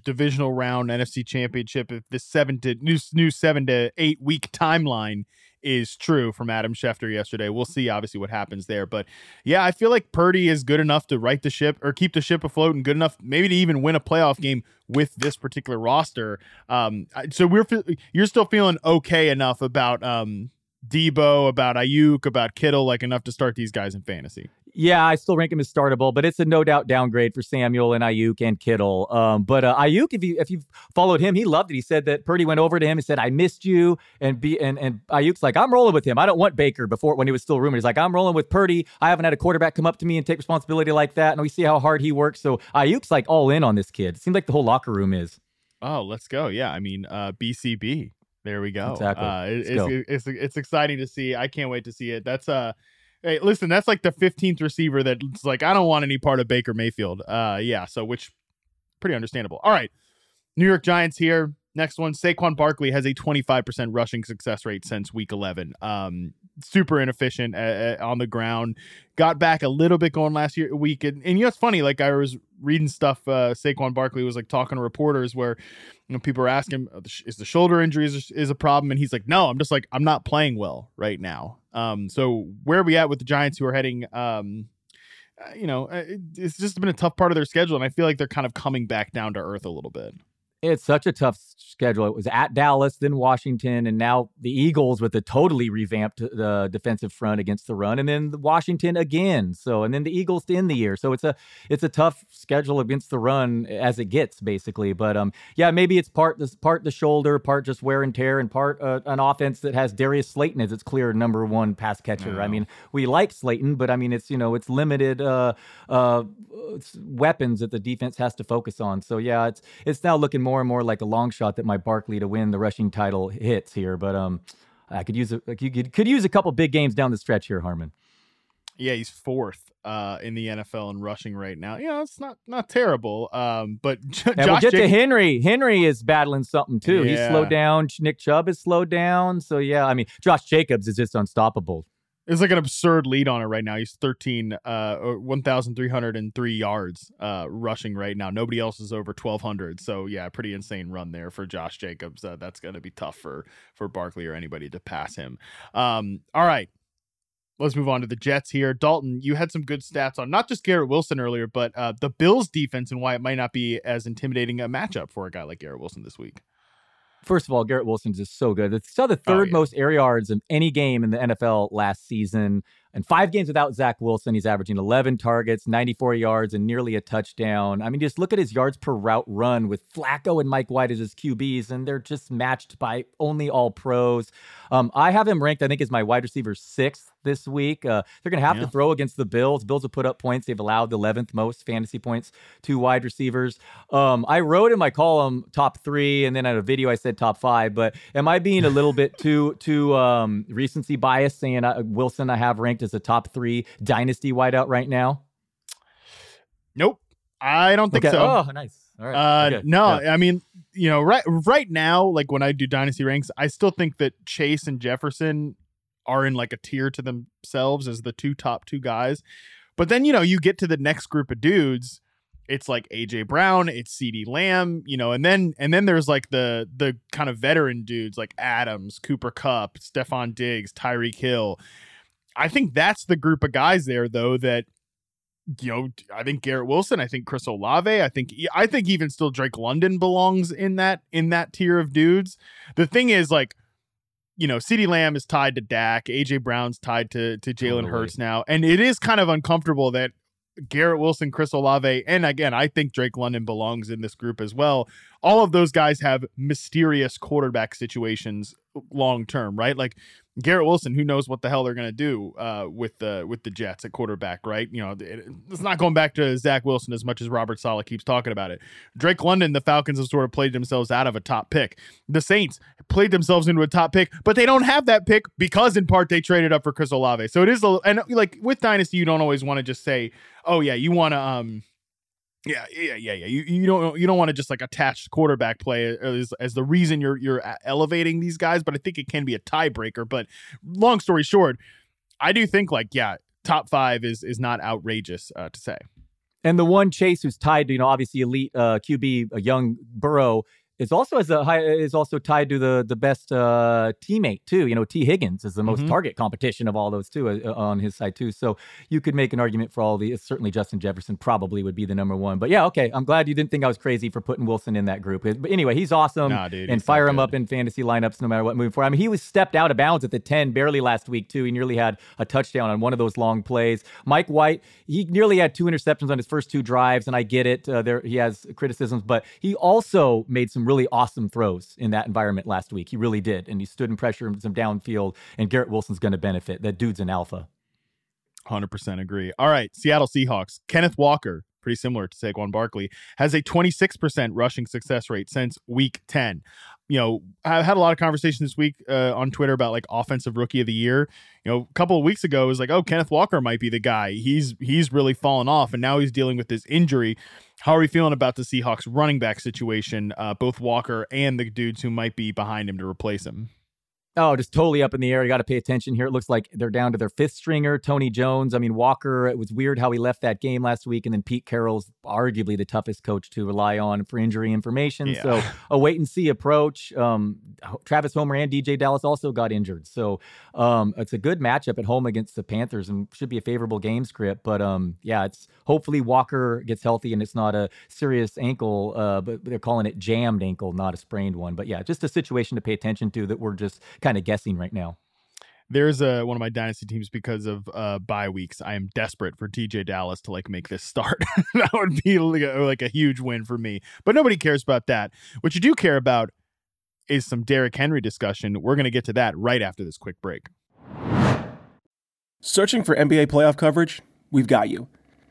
divisional round NFC championship if this seven to new, new seven to eight week timeline is true from Adam Schefter yesterday. We'll see obviously what happens there. But yeah, I feel like Purdy is good enough to right the ship or keep the ship afloat and good enough maybe to even win a playoff game with this particular roster. Um, so we're you're still feeling okay enough about um Deebo, about Aiyuk, about Kittle, like enough to start these guys in fantasy. Yeah, I still rank him as startable, but it's a no doubt downgrade for Samuel and Aiyuk and Kittle. Um, but uh, Aiyuk, if you if you followed him, he loved it. He said that Purdy went over to him and said, "I missed you," and be and and Aiyuk's like, "I'm rolling with him. I don't want Baker." Before when he was still rumored, he's like, "I'm rolling with Purdy. I haven't had a quarterback come up to me and take responsibility like that." And we see how hard he works. So Aiyuk's like all in on this kid. It seems like the whole locker room is. Oh, let's go! Yeah, I mean, uh, BCB. There we go. Exactly. Uh, it, it's, it's, it's exciting to see. I can't wait to see it. That's uh Hey, listen, that's like the 15th receiver that's like, I don't want any part of Baker Mayfield. Uh, yeah, so which pretty understandable. All right, New York Giants here. Next one, Saquon Barkley has a 25% rushing success rate since week 11. Um, super inefficient uh, uh, on the ground. Got back a little bit going last year week, and, and you know it's funny. Like I was reading stuff. Uh, Saquon Barkley was like talking to reporters where you know people are asking, uh, "Is the shoulder injury is, is a problem?" And he's like, "No, I'm just like I'm not playing well right now." Um, so where are we at with the Giants who are heading? Um, uh, you know, it's just been a tough part of their schedule, and I feel like they're kind of coming back down to earth a little bit. It's such a tough schedule. It was at Dallas, then Washington, and now the Eagles with a totally revamped uh, defensive front against the run, and then Washington again. So, and then the Eagles to end the year. So it's a it's a tough schedule against the run as it gets, basically. But um, yeah, maybe it's part this part the shoulder, part just wear and tear, and part uh, an offense that has Darius Slayton as its clear number one pass catcher. I mean, we like Slayton, but I mean it's you know it's limited uh, uh, it's weapons that the defense has to focus on. So yeah, it's it's now looking more more and more like a long shot that my Barkley to win the rushing title hits here. But um, I could use a like you could, could use a couple big games down the stretch here, Harmon. Yeah, he's fourth uh, in the NFL in rushing right now. Yeah, it's not not terrible. Um, but J- we'll get Jacobs- to Henry. Henry is battling something too. Yeah. He's slowed down. Nick Chubb is slowed down. So yeah, I mean, Josh Jacobs is just unstoppable. It's like an absurd lead on it right now. He's 13, uh, 1,303 yards uh, rushing right now. Nobody else is over 1,200. So, yeah, pretty insane run there for Josh Jacobs. Uh, that's going to be tough for, for Barkley or anybody to pass him. Um, all right. Let's move on to the Jets here. Dalton, you had some good stats on not just Garrett Wilson earlier, but uh, the Bills defense and why it might not be as intimidating a matchup for a guy like Garrett Wilson this week. First of all, Garrett Wilson's just so good. It's still the oh, third oh, yeah. most air yards in any game in the NFL last season. And five games without Zach Wilson, he's averaging 11 targets, 94 yards, and nearly a touchdown. I mean, just look at his yards per route run with Flacco and Mike White as his QBs, and they're just matched by only all pros. Um, I have him ranked, I think, as my wide receiver sixth this week. Uh, they're going to have yeah. to throw against the Bills. Bills have put up points. They've allowed the 11th most fantasy points to wide receivers. Um, I wrote in my column top three, and then at a video I said top five. But am I being a little bit too too um, recency bias saying uh, Wilson I have ranked as a top three dynasty wideout right now? Nope, I don't think okay. so. Oh, nice. All right. Uh, okay. No, yeah. I mean, you know, right right now, like when I do dynasty ranks, I still think that Chase and Jefferson are in like a tier to themselves as the two top two guys. But then, you know, you get to the next group of dudes, it's like AJ Brown, it's CeeDee Lamb, you know, and then and then there's like the the kind of veteran dudes like Adams, Cooper Kupp, Stefon Diggs, Tyreek Hill. I think that's the group of guys there though that you know, I think Garrett Wilson, I think Chris Olave, I think I think even still Drake London belongs in that in that tier of dudes. The thing is like you know, CeeDee Lamb is tied to Dak, AJ Brown's tied to to Jalen Hurts now, and it is kind of uncomfortable that Garrett Wilson, Chris Olave, and again, I think Drake London belongs in this group as well. All of those guys have mysterious quarterback situations long term, right? Like Garrett Wilson, who knows what the hell they're going to do uh, with the with the Jets at quarterback, right? You know, it, it's not going back to Zach Wilson as much as Robert Saleh keeps talking about it. Drake London, the Falcons have sort of played themselves out of a top pick. The Saints played themselves into a top pick, but they don't have that pick because in part they traded up for Chris Olave. So it is a and like with dynasty, you don't always want to just say, oh yeah, you want to um yeah, yeah, yeah, yeah. You you don't you don't want to just like attach quarterback play as, as the reason you're you're elevating these guys, but I think it can be a tiebreaker. But long story short, I do think like yeah, top five is is not outrageous uh, to say. And the one Chase who's tied to you know obviously elite uh, QB, a young Burrow is also as a high is also tied to the the best uh, teammate too. You know, Tee Higgins is the most mm-hmm. target competition of all those too uh, uh, on his side too. So you could make an argument for all the certainly Justin Jefferson probably would be the number one. But yeah, okay, I'm glad you didn't think I was crazy for putting Wilson in that group. But anyway, he's awesome nah, dude, and fire him up in fantasy lineups no matter what moving forward. I mean, he was stepped out of bounds at the 10 barely last week too. He nearly had a touchdown on one of those long plays. Mike White, he nearly had two interceptions on his first two drives, and I get it. Uh, there he has criticisms, but he also made some really awesome throws in that environment last week. He really did. And he stood in pressure and some downfield, and Garrett Wilson's going to benefit. That dude's an alpha. 100% agree. All right, Seattle Seahawks. Kenneth Walker, pretty similar to Saquon Barkley, has a 26% rushing success rate since week 10. You know, I've had a lot of conversations this week uh, on Twitter about like offensive rookie of the year. You know, a couple of weeks ago, it was like, oh, Kenneth Walker might be the guy. He's he's really fallen off, and now he's dealing with this injury. How are we feeling about the Seahawks running back situation, uh, both Walker and the dudes who might be behind him to replace him? Oh, just totally up in the air. You got to pay attention here. It looks like they're down to their fifth stringer, Tony Jones. I mean, Walker, it was weird how he left that game last week. And then Pete Carroll's arguably the toughest coach to rely on for injury information. Yeah. So a wait and see approach. Um, Travis Homer and DeeJay Dallas also got injured. So um, it's a good matchup at home against the Panthers and should be a favorable game script. But um, yeah, it's hopefully Walker gets healthy and it's not a serious ankle, uh, but they're calling it jammed ankle, not a sprained one. But yeah, just a situation to pay attention to that we're just kind of guessing right now. There's a one of my dynasty teams because of uh bye weeks. I am desperate for DeeJay Dallas to like make this start. that would be like a, like a huge win for me. But nobody cares about that. What you do care about is some Derrick Henry discussion. We're going to get to that right after this quick break. Searching for NBA playoff coverage? We've got you.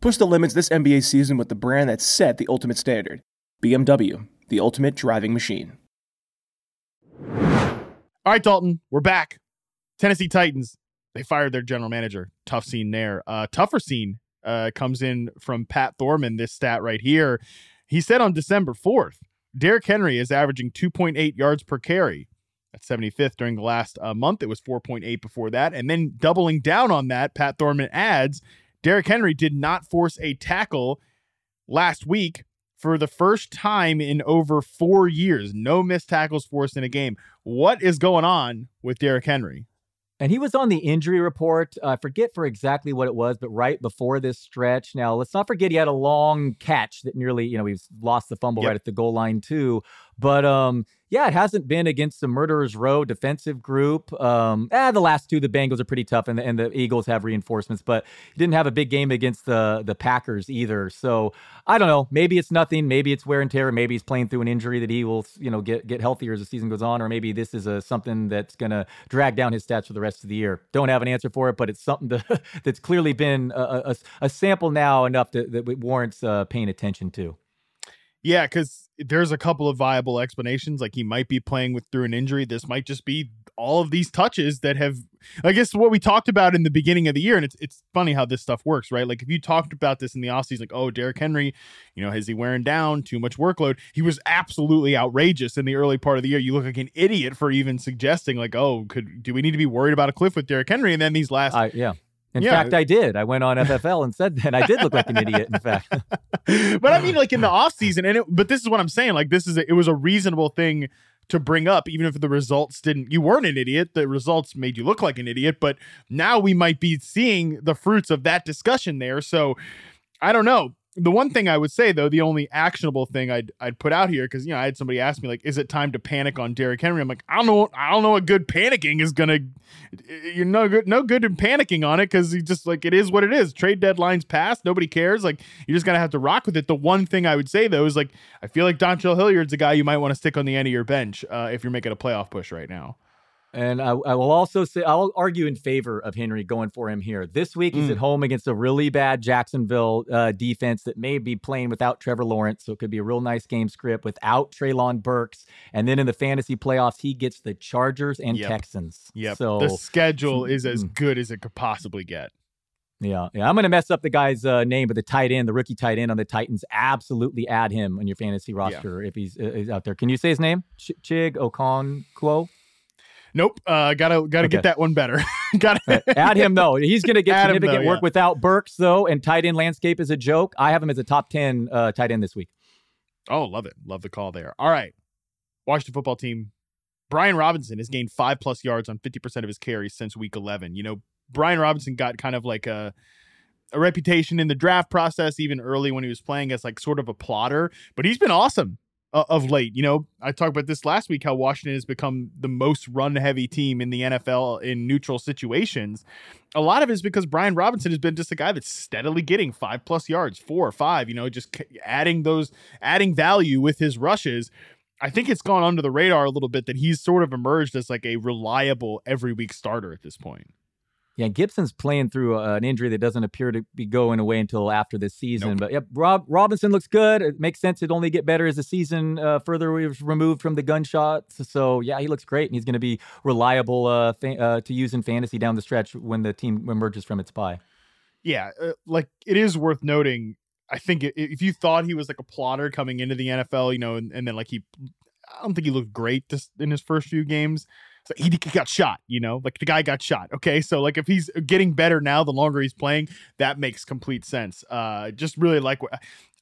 Push the limits this NBA season with the brand that set the ultimate standard BMW, the ultimate driving machine. All right, Dalton, we're back. Tennessee Titans, they fired their general manager. Tough scene there. Uh, tougher scene uh, comes in from Pat Thorman, this stat right here. He said on December 4th, Derrick Henry is averaging 2.8 yards per carry. That's 75th during the last uh, month. It was 4.8 before that. And then doubling down on that, Pat Thorman adds Derrick Henry did not force a tackle last week for the first time in over four years. No missed tackles forced in a game. What is going on with Derrick Henry? And he was on the injury report. I forget for exactly what it was, but right before this stretch. Now, let's not forget he had a long catch that nearly, you know, he lost the fumble yep. right at the goal line, too. But um, yeah, it hasn't been against the Murderers Row defensive group. Um, eh, the last two, the Bengals are pretty tough, and the, and the Eagles have reinforcements, but he didn't have a big game against the the Packers either. So I don't know. Maybe it's nothing. Maybe it's wear and tear. Maybe he's playing through an injury that he will, you know, get get healthier as the season goes on, or maybe this is a something that's going to drag down his stats for the rest of the year. Don't have an answer for it, but it's something to, that's clearly been a, a, a, sample now enough to, that warrants uh, paying attention to. Yeah, because there's a couple of viable explanations. Like he might be playing with through an injury. This might just be all of these touches that have I guess what we talked about in the beginning of the year, and it's it's funny how this stuff works, right? Like if you talked about this in the offseason, like, oh, Derrick Henry, you know, is he wearing down too much workload? He was absolutely outrageous in the early part of the year. You look like an idiot for even suggesting, like, oh, could do we need to be worried about a cliff with Derrick Henry? And then these last uh, yeah. In yeah. fact, I did. I went on FFL and said that. I did look like an idiot, in fact. but I mean, like in the off season, and it, but this is what I'm saying. Like this is a, it was a reasonable thing to bring up, even if the results didn't. You weren't an idiot. The results made you look like an idiot. But now we might be seeing the fruits of that discussion there. So I don't know the one thing I would say though, the only actionable thing I'd I'd put out here because you know I had somebody ask me like, is it time to panic on Derrick Henry? I'm like, I don't know, I don't know what good panicking is gonna. You're no good, no good in panicking on it because you just like it is what it is. Trade deadlines passed, nobody cares. Like you're just gonna have to rock with it. The one thing I would say though is like I feel like Dontrell Hilliard's a guy you might want to stick on the end of your bench uh, if you're making a playoff push right now. And I, I, will also say, I'll argue in favor of Henry going for him here. This week, he's mm. at home against a really bad Jacksonville uh, defense that may be playing without Trevor Lawrence. So it could be a real nice game script without Treylon Burks. And then in the fantasy playoffs, he gets the Chargers and yep. Texans. Yeah, So the schedule is as mm. good as it could possibly get. Yeah, yeah. I'm going to mess up the guy's uh, name, but the tight end, the rookie tight end on the Titans, absolutely add him on your fantasy roster yeah. if he's, uh, he's out there. Can you say his name? Ch- Chig Okonkwo? Nope. Uh, gotta gotta okay. get that one better. gotta add him though. He's gonna get add significant though, work yeah. without Burks though, and tight end landscape is a joke. I have him as a top ten uh, tight end this week. Oh, love it. Love the call there. All right. Washington football team. Brian Robinson has gained five plus yards on 50% of his carries since week 11. You know, Brian Robinson got kind of like a a reputation in the draft process, even early when he was playing as like sort of a plotter, but he's been awesome uh, of late. You know, I talked about this last week how Washington has become the most run heavy team in the NFL in neutral situations. A lot of it is because Brian Robinson has been just a guy that's steadily getting five plus yards, four or five, you know, just adding those, adding value with his rushes. I think it's gone under the radar a little bit that he's sort of emerged as like a reliable every week starter at this point. Yeah, Gibson's playing through uh, an injury that doesn't appear to be going away until after this season. Nope. But yep, Rob Robinson looks good. It makes sense. It only get better as the season uh, further removed from the gunshots. So yeah, he looks great, and he's going to be reliable uh, fa- uh, to use in fantasy down the stretch when the team emerges from its bye. Yeah, uh, like it is worth noting. I think if you thought he was like a plotter coming into the NFL, you know, and, and then like he, I don't think he looked great in his first few games so he, got shot, you know, like the guy got shot. Okay. So, like, if he's getting better now, the longer he's playing, that makes complete sense. Uh, just really like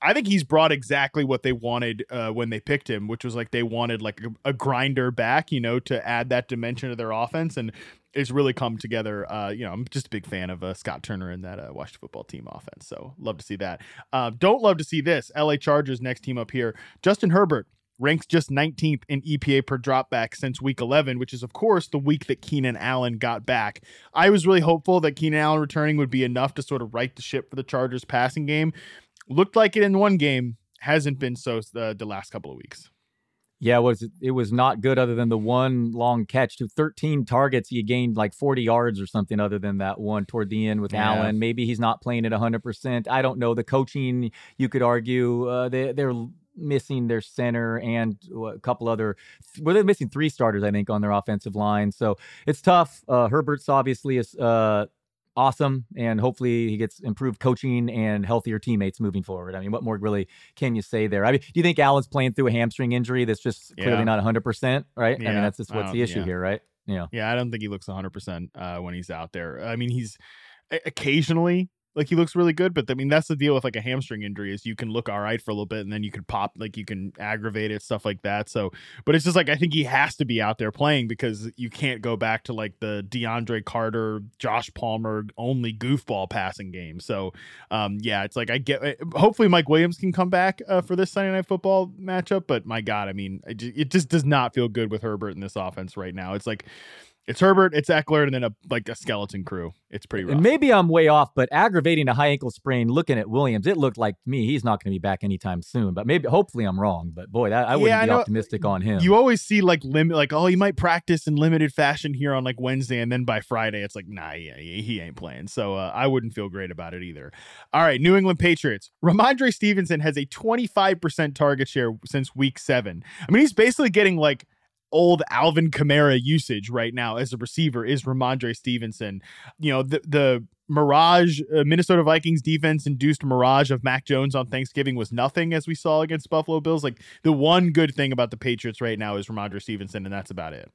I think he's brought exactly what they wanted uh, when they picked him, which was like they wanted like a, a, grinder back, you know, to add that dimension to their offense. And it's really come together. Uh, you know, I'm just a big fan of uh, Scott Turner and that uh, Washington football team offense. So love to see that. Uh, don't love to see this. LA Chargers next team up here. Justin Herbert ranks just 19th in EPA per dropback since week 11, which is, of course, the week that Keenan Allen got back. I was really hopeful that Keenan Allen returning would be enough to sort of right the ship for the Chargers passing game. Looked like it in one game, hasn't been so the, the last couple of weeks. Yeah, it was it was not good other than the one long catch to 13 targets. He gained like 40 yards or something other than that one toward the end with yeah. Allen. Maybe he's not playing at 100%. I don't know. The coaching, you could argue, uh, they, they're missing their center and a couple other well they're missing three starters i think on their offensive line so it's tough. Uh, herbert's obviously is uh, awesome and hopefully he gets improved coaching and healthier teammates moving forward. I mean what more really can you say there? I mean do you think allen's playing through a hamstring injury that's just clearly yeah. not 100% right? Yeah. i mean that's just what's the issue yeah. here right? Yeah. Yeah i don't think he looks 100% uh, when he's out there. I mean he's occasionally like he looks really good, but I mean that's the deal with like a hamstring injury is you can look all right for a little bit and then you can pop like you can aggravate it stuff like that. So, but it's just like I think he has to be out there playing because you can't go back to like the DeAndre Carter, Josh Palmer only goofball passing game. So, um, yeah, it's like I get. eh, Hopefully, Mike Williams can come back uh, for this Sunday Night Football matchup. But my God, I mean, it just does not feel good with Herbert in this offense right now. It's like it's Herbert, it's Ekeler, and then a like a skeleton crew. It's pretty rough. And maybe I'm way off, but aggravating a high ankle sprain, looking at Williams, it looked like to me he's not going to be back anytime soon. But maybe, hopefully, I'm wrong. But boy, that, I wouldn't Yeah, I be know- optimistic on him. You always see like limit, like oh, he might practice in limited fashion here on like Wednesday, and then by Friday, it's like nah, yeah, he he ain't playing. So uh, I wouldn't feel great about it either. All right, New England Patriots. Rhamondre Stevenson has a 25% target share since week seven. I mean, he's basically getting like old Alvin Kamara usage right now as a receiver is Rhamondre Stevenson. You know, the the mirage uh, Minnesota Vikings defense induced mirage of Mac Jones on Thanksgiving was nothing as we saw against Buffalo Bills. Like the one good thing about the Patriots right now is Rhamondre Stevenson and that's about it.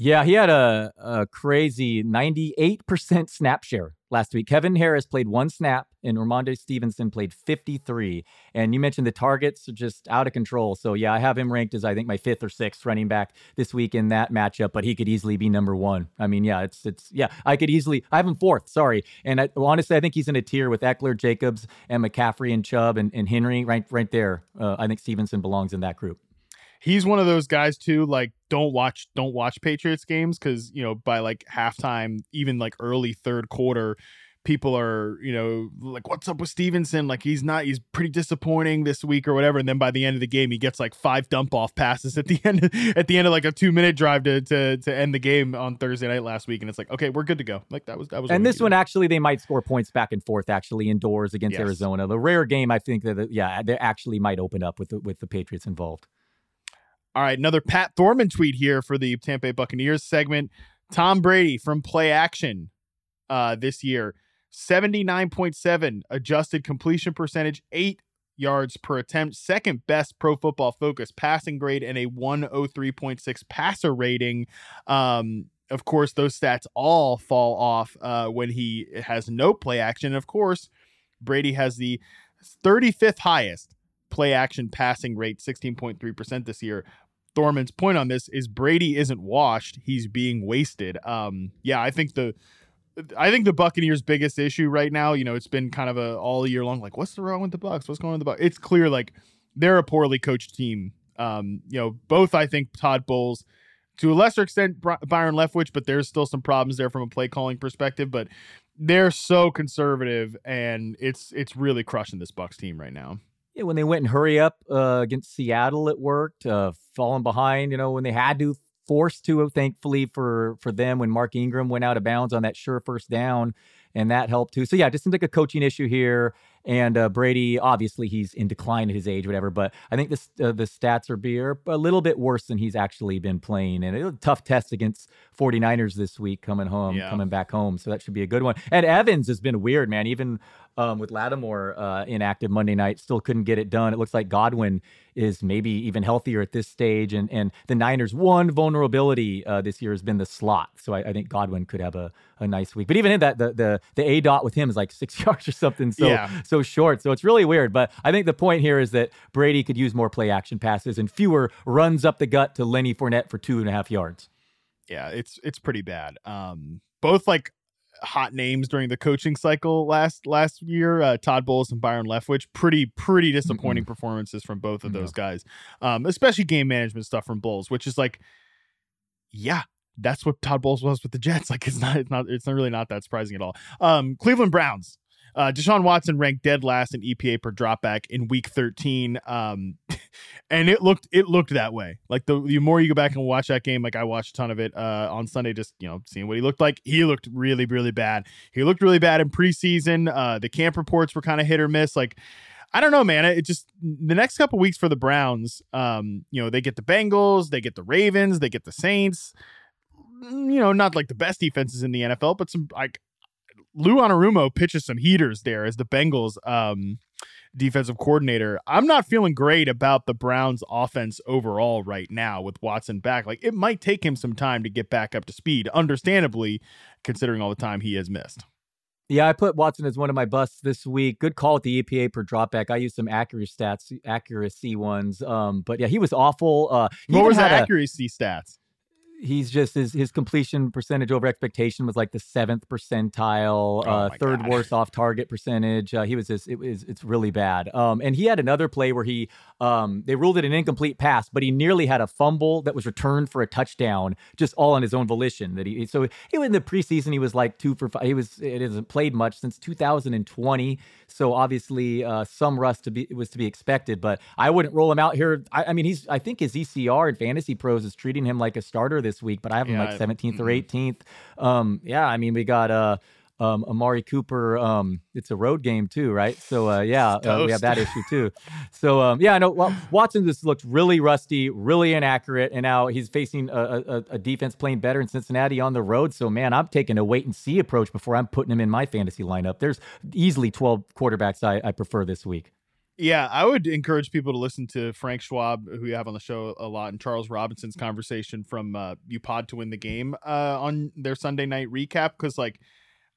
Yeah, he had a, a crazy 98% snap share last week. Kevin Harris played one snap and Rhamondre Stevenson played 53. And you mentioned the targets are just out of control. So, yeah, I have him ranked as I think my fifth or sixth running back this week in that matchup, but he could easily be number one. I mean, yeah, it's, it's, yeah, I could easily, I have him fourth, sorry. And I, honestly, I think he's in a tier with Ekeler, Jacobs, and McCaffrey and Chubb and, and Henry right, right there. Uh, I think Stevenson belongs in that group. He's one of those guys too. Like, don't watch don't watch Patriots games because you know by like halftime, even like early third quarter, people are you know like, what's up with Stevenson? Like he's not he's pretty disappointing this week or whatever. And then by the end of the game, he gets like five dump off passes at the end at the end of like a two minute drive to to to end the game on Thursday night last week. And it's like, okay, we're good to go. Like that was that was. And this one actually, they might score points back and forth. Actually, indoors against Yes. Arizona, the rare game I think that that- yeah, they actually might open up with the, with the Patriots involved. All right, another Pat Thorman tweet here for the Tampa Bay Buccaneers segment. Tom Brady from play action uh, this year, 79.7 adjusted completion percentage, eight yards per attempt, second best pro football focus passing grade, and a 103.6 passer rating. Um, of course, those stats all fall off uh, when he has no play action. Of course, Brady has the 35th highest play action passing rate, 16.3% this year. Thorman's point on this is Brady isn't washed, he's being wasted. Um yeah, I think the I think the Buccaneers biggest issue right now, you know, it's been kind of a all year long like what's the wrong with the Bucks? What's going on with the Bucks? It's clear like they're a poorly coached team. Um, you know, both I think Todd Bowles to a lesser extent Byron Leftwich, but there's still some problems there from a play calling perspective, but they're so conservative and it's it's really crushing this Bucks team right now. Yeah, when they went and hurry up uh, against Seattle, it worked. Uh, falling behind, you know, when they had to, forced to. Thankfully for for them, when Mark Ingram went out of bounds on that sure first down, and that helped too. So yeah, it just seems like a coaching issue here. And uh, Brady, obviously, he's in decline at his age, whatever. But I think this uh, the stats are beer a little bit worse than he's actually been playing. And a tough test against 49ers this week, coming home, Yeah. coming back home. So that should be a good one. And Evans has been weird, man. Even um, with Lattimore uh, inactive Monday night, still couldn't get it done. It looks like Godwin is maybe even healthier at this stage. And and the Niners' one vulnerability uh, this year has been the slot. So I, I think Godwin could have a, a nice week. But even in that, the the the aDOT with him is like six yards or something. So Yeah. so short. So it's really weird. But I think the point here is that Brady could use more play action passes and fewer runs up the gut to Lenny Fournette for two and a half yards. yeah, it's it's pretty bad. Um, both like hot names during the coaching cycle last last year. Uh, Todd Bowles and Byron Leftwich, pretty pretty disappointing performances from both of those guys. Um, especially game management stuff from Bowles, which is like, yeah. That's what Todd Bowles was with the Jets. Like it's not, it's not, it's not really not that surprising at all. Um, Cleveland Browns. Uh, Deshaun Watson ranked dead last in EPA per dropback in Week 13, um, and it looked it looked that way. Like the, the more you go back and watch that game, like I watched a ton of it uh, on Sunday, just you know seeing what he looked like. He looked really really bad. He looked really bad in preseason. Uh, the camp reports were kind of hit or miss. Like I don't know, man. It just the next couple weeks for the Browns. Um, you know they get the Bengals, they get the Ravens, they get the Saints. Mm, You know, not like the best defenses in the NFL, but some like Lou Anarumo pitches some heaters there as the Bengals um, defensive coordinator. I'm not feeling great about the Browns offense overall right now with Watson back. Like it might take him some time to get back up to speed, understandably, considering all the time he has missed. Yeah, I put Watson as one of my busts this week. Good call at the EPA per dropback. I used some accuracy stats, accuracy ones. Um, but yeah, he was awful. Uh, what was the accuracy a, stats? He's just his his completion percentage over expectation was like the seventh percentile, oh uh, third God. worst off target percentage. Uh, he was just it was it's really bad. Um, and he had another play where he um they ruled it an incomplete pass, but he nearly had a fumble that was returned for a touchdown, just all on his own volition. That he so he in the preseason he was like two for five. He was it hasn't played much since 2020, so obviously uh, some rust to be was to be expected. But I wouldn't roll him out here. I, I mean he's I think his ECR and Fantasy Pros is treating him like a starter this week, but I have him yeah, like 17th mm-hmm. or 18th. Um, yeah, I mean, we got uh, um, Amari Cooper. Um, it's a road game too, right? So uh, yeah, uh, we have that issue too. So um, yeah, no. Well, Watson just looked really rusty, really inaccurate, and now he's facing a, a, a, defense playing better in Cincinnati on the road. So man, I'm taking a wait and see approach before I'm putting him in my fantasy lineup. There's easily 12 quarterbacks I, I prefer this week. Yeah, I would encourage people to listen to Frank Schwab, who you have on the show a lot, and Charles Robinson's conversation from uh, "You Pod to win the game uh, on their Sunday night recap. Because, like,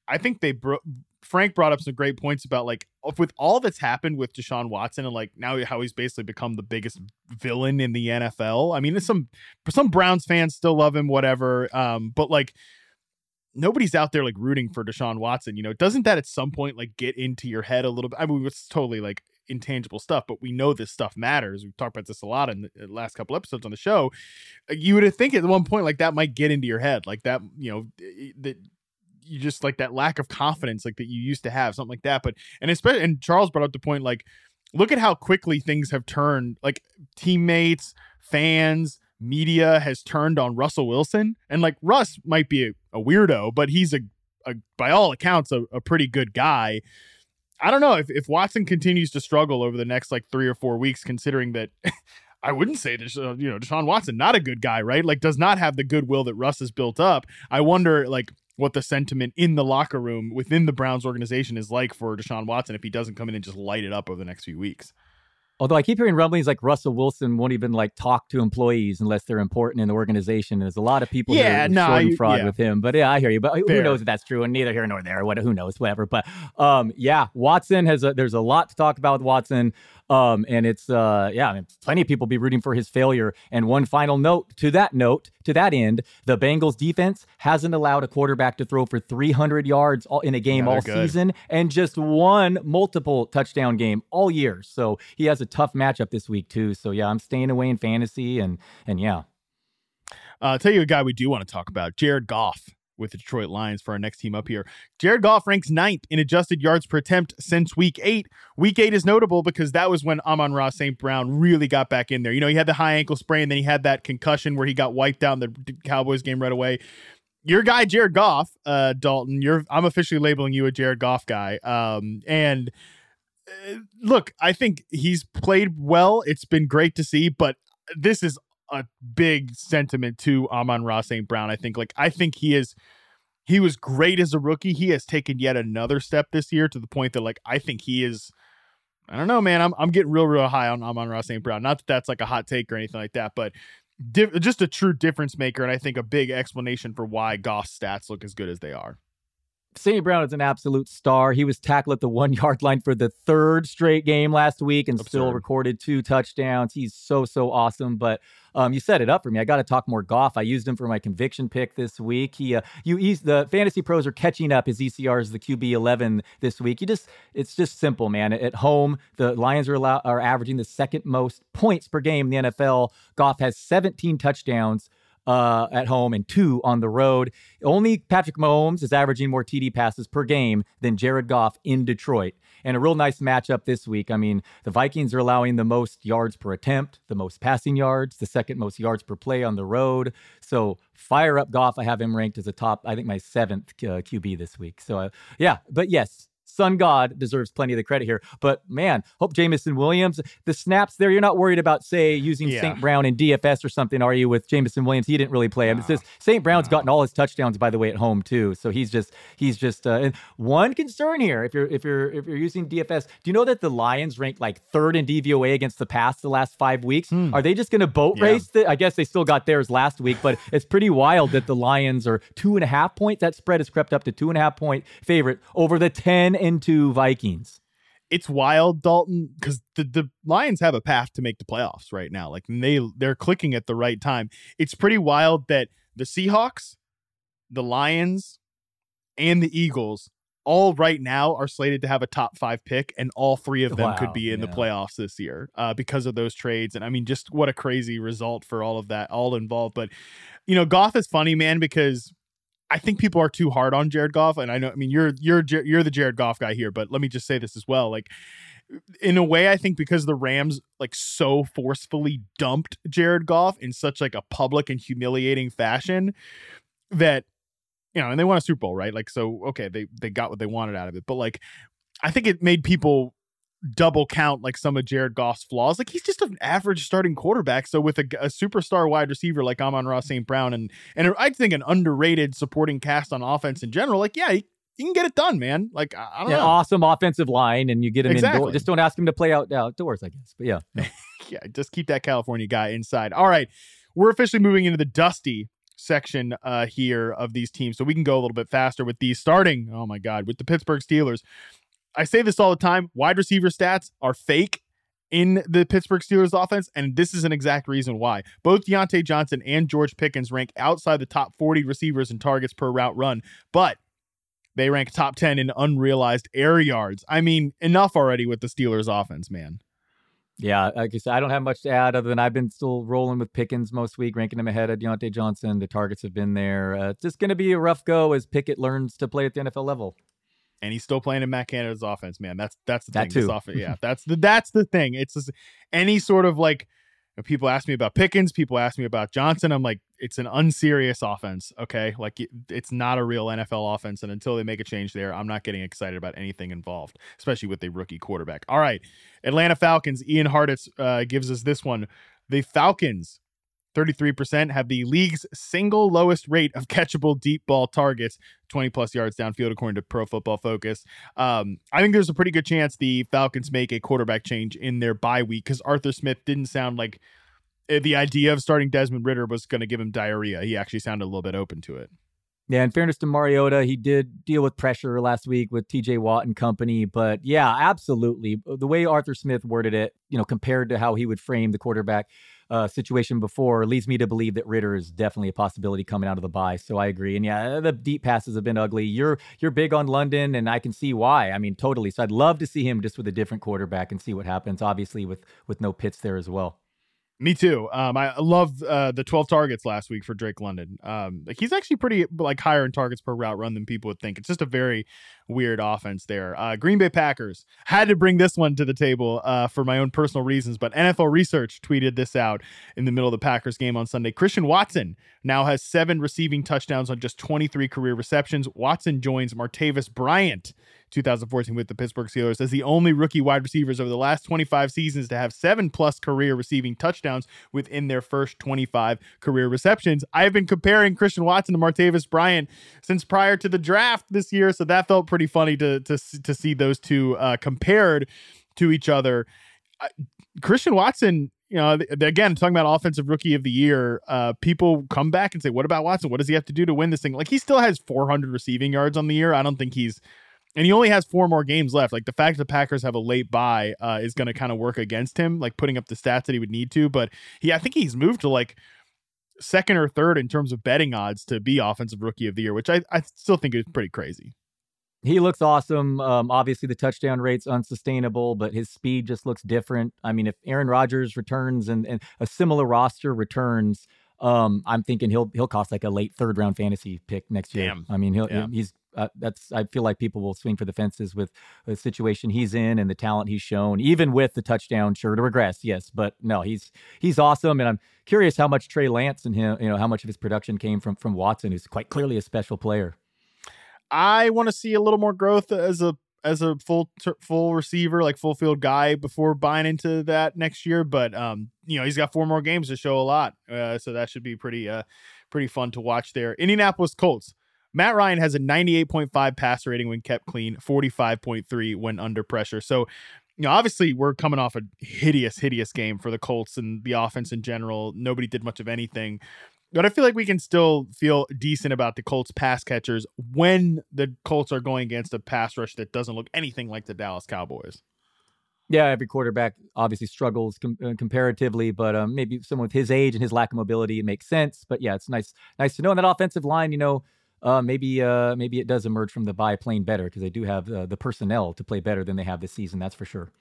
I think they bro- Frank brought up some great points about like with all that's happened with Deshaun Watson and like now how he's basically become the biggest villain in the NFL. I mean, some some Browns fans still love him, whatever. Um, but like nobody's out there like rooting for Deshaun Watson. You know, doesn't that at some point like get into your head a little bit? I mean, it's totally like intangible stuff, but we know this stuff matters. We've talked about this a lot in the last couple episodes on the show. Uh, you would think at one point like that might get into your head, like that, you know, that you just like that lack of confidence, like that you used to have, something like that. But and especially and Charles brought up the point, like, look at how quickly things have turned. Like teammates, fans, media has turned on Russell Wilson, and like Russ might be a, a weirdo, but he's a, a by all accounts a, a pretty good guy. I don't know if, if Watson continues to struggle over the next like three or four weeks, considering that I wouldn't say this, uh, you know, Deshaun Watson, not a good guy, right? Like, does not have the goodwill that Russ has built up. I wonder, like, what the sentiment in the locker room within the Browns organization is like for Deshaun Watson if he doesn't come in and just light it up over the next few weeks. Although I keep hearing rumblings like Russell Wilson won't even like talk to employees unless they're important in the organization. And There's a lot of people yeah, who are no, fraud yeah. with him. But yeah, I hear you. But Fair. who knows if that's true? And neither here nor there. What? Who knows? Whatever. But um, yeah, Watson has. A, there's a lot to talk about with Watson. Um, and it's uh, yeah, I mean, plenty of people be rooting for his failure. And one final note to that note, to that end, the Bengals defense hasn't allowed a quarterback to throw for 300 yards all, in a game yeah, all good. season, and just one multiple touchdown game all year. So he has a tough matchup this week too. So yeah, I'm staying away in fantasy, and and yeah. Uh, I'll tell you a guy we do want to talk about, Jared Goff with the Detroit Lions for our next team up here. Jared Goff ranks ninth in adjusted yards per attempt since week eight. Week eight is notable because that was when Amon-Ra St. Brown really got back in there. You know, he had the high ankle sprain, then he had that concussion where he got wiped out in the Cowboys game right away. Your guy, Jared Goff, uh, Dalton, you're I'm officially labeling you a Jared Goff guy. Um, and uh, look, I think he's played well. It's been great to see, but this is a big sentiment to Amon-Ra St. Brown. I think like I think he is he was great as a rookie. He has taken yet another step this year to the point that like I think he is I don't know, man. I'm I'm getting real real high on Amon-Ra St. Brown. Not that that's like a hot take or anything like that, but just a true difference maker and I think a big explanation for why Goff's stats look as good as they are. St. Brown is an absolute star. He was tackled at the one yard line for the third straight game last week and Absurd. still recorded two touchdowns. He's so, so awesome. But um, you set it up for me. I got to talk more Goff. I used him for my conviction pick this week. He, uh, you, he's the fantasy pros are catching up. His ECR is the QB 11 this week. You just, it's just simple, man. At home, the Lions are allow, are averaging the second most points per game in the NFL. Goff has 17 touchdowns uh, at home and two on the road. Only Patrick Mahomes is averaging more TD passes per game than Jared Goff in Detroit. And a real nice matchup this week. I mean, the Vikings are allowing the most yards per attempt, the most passing yards, the second most yards per play on the road. So fire up Goff. I have him ranked as a top, I think my seventh uh, QB this week. So uh, yeah, but yes, Sun God deserves plenty of the credit here. But man, hope Jameson Williams, the snaps there, you're not worried about, say, using yeah. St. Brown in DFS or something, are you, with Jameson Williams? He didn't really play him. No. It's just St. Brown's no. gotten all his touchdowns, by the way, at home too. So he's just he's just uh, and one concern here if you're if you're if you're using DFS, do you know that the Lions ranked like third in DVOA against the pass the last five weeks? Hmm. Are they just gonna boat yeah. race the, I guess they still got theirs last week, but it's pretty wild that the Lions are two and a half points. That spread has crept up to two and a half point favorite over the 10 into Vikings. It's wild, Dalton, because the, the Lions have a path to make the playoffs right now. Like they they're clicking at the right time. It's pretty wild that the Seahawks, the Lions, and the Eagles all right now are slated to have a top five pick, and all three of them wow, could be in yeah. the playoffs this year uh, because of those trades. And I mean, just what a crazy result for all of that, all involved. But you know, Goff is funny, man, because I think people are too hard on Jared Goff, and I know. I mean, you're you're you're the Jared Goff guy here, but let me just say this as well. Like, in a way, I think because the Rams like so forcefully dumped Jared Goff in such like a public and humiliating fashion that you know, and they won a Super Bowl, right? Like, so okay, they they got what they wanted out of it, but like, I think it made people double count like some of Jared Goff's flaws. Like he's just an average starting quarterback. So with a, a superstar wide receiver like Amon-Ra St. Brown and and I think an underrated supporting cast on offense in general, like yeah, he, he can get it done, man. Like I, I don't Yeah, know. awesome offensive line, and you get him Exactly. indoors. Just don't ask him to play out outdoors, I guess. But yeah, yeah, just keep that California guy inside. All right, we're officially moving into the dusty section uh here of these teams, so we can go a little bit faster with these. Starting, oh my god, with the Pittsburgh Steelers. I say this all the time: wide receiver stats are fake in the Pittsburgh Steelers offense, and this is an exact reason why. Both Diontae Johnson and George Pickens rank outside the top 40 receivers and targets per route run, but they rank top 10 in unrealized air yards. I mean, enough already with the Steelers offense, man. yeah. I said, I don't have much to add other than I've been still rolling with Pickens most week, ranking him ahead of Diontae Johnson. The targets have been there. Uh, it's just going to be a rough go as Pickett learns to play at the NFL level. And he's still playing in Matt Canada's offense, man. That's that's the That thing. This too. offense, yeah, that's the that's the thing. It's just any sort of like people ask me about Pickens, people ask me about Johnson. I'm like, it's an unserious offense. Okay, like it's not a real NFL offense, and until they make a change there, I'm not getting excited about anything involved, especially with a rookie quarterback. All right, Atlanta Falcons. Ian Hartitz uh, gives us this one. The Falcons 33% have the league's single lowest rate of catchable deep ball targets, 20 plus yards downfield, according to Pro Football Focus. Um, I think there's a pretty good chance the Falcons make a quarterback change in their bye week because Arthur Smith didn't sound like uh, the idea of starting Desmond Ridder was going to give him diarrhea. He actually sounded a little bit open to it. Yeah, in fairness to Mariota, he did deal with pressure last week with TJ Watt and company. But yeah, absolutely. The way Arthur Smith worded it, you know, compared to how he would frame the quarterback uh, situation before, leads me to believe that Ridder is definitely a possibility coming out of the bye. So I agree. And yeah, the deep passes have been ugly. You're you're big on London, and I can see why. I mean, totally. So I'd love to see him just with a different quarterback and see what happens. Obviously, with with no Pitts there as well. Me too. Um, I love uh, the 12 targets last week for Drake London. Um, he's actually pretty like higher in targets per route run than people would think. It's just a very weird offense there. Uh, Green Bay Packers had to bring this one to the table uh, for my own personal reasons, but NFL Research tweeted this out in the middle of the Packers game on Sunday. Christian Watson now has seven receiving touchdowns on just 23 career receptions. Watson joins Martavis Bryant. 2014 with the Pittsburgh Steelers as the only rookie wide receivers over the last 25 seasons to have seven plus career receiving touchdowns within their first 25 career receptions. I have been comparing Christian Watson to Martavis Bryant since prior to the draft this year, so that felt pretty funny to to to see those two uh, compared to each other. I, Christian Watson, you know, th- again, talking about offensive rookie of the year, uh, people come back and say, what about Watson? What does he have to do to win this thing? Like, he still has 400 receiving yards on the year. I don't think he's, and he only has four more games left. Like, the fact the Packers have a late bye uh, is going to kind of work against him, like putting up the stats that he would need to. But he, I think he's moved to like, second or third in terms of betting odds to be offensive rookie of the year, which I, I still think is pretty crazy. He looks awesome. Um, obviously, the touchdown rate's unsustainable, but his speed just looks different. I mean, if Aaron Rodgers returns and, and a similar roster returns, um, I'm thinking he'll he'll cost like a late third round fantasy pick next year. Damn. I mean, he'll Yeah. he's uh, that's I feel like people will swing for the fences with the situation he's in and the talent he's shown, even with the touchdown. Sure to regress, yes, but no, he's he's awesome, and I'm curious how much Trey Lance and him, you know, how much of his production came from from Watson, who's quite clearly a special player. I want to see a little more growth as a as a full full receiver, like full field guy before buying into that next year. But um, you know, he's got four more games to show a lot, uh, so that should be pretty uh pretty fun to watch there. Indianapolis Colts. Matt Ryan has a 98.5 pass rating when kept clean, 45.3 when under pressure. So, you know, obviously we're coming off a hideous, hideous game for the Colts and the offense in general. Nobody did much of anything. But I feel like we can still feel decent about the Colts pass catchers when the Colts are going against a pass rush that doesn't look anything like the Dallas Cowboys. Yeah, every quarterback obviously struggles com- uh, comparatively, but um, maybe someone with his age and his lack of mobility, it makes sense. But yeah, it's nice, nice to know. And that offensive line, you know, uh, maybe uh, maybe it does emerge from the bye better because they do have uh, the personnel to play better than they have this season. That's for sure.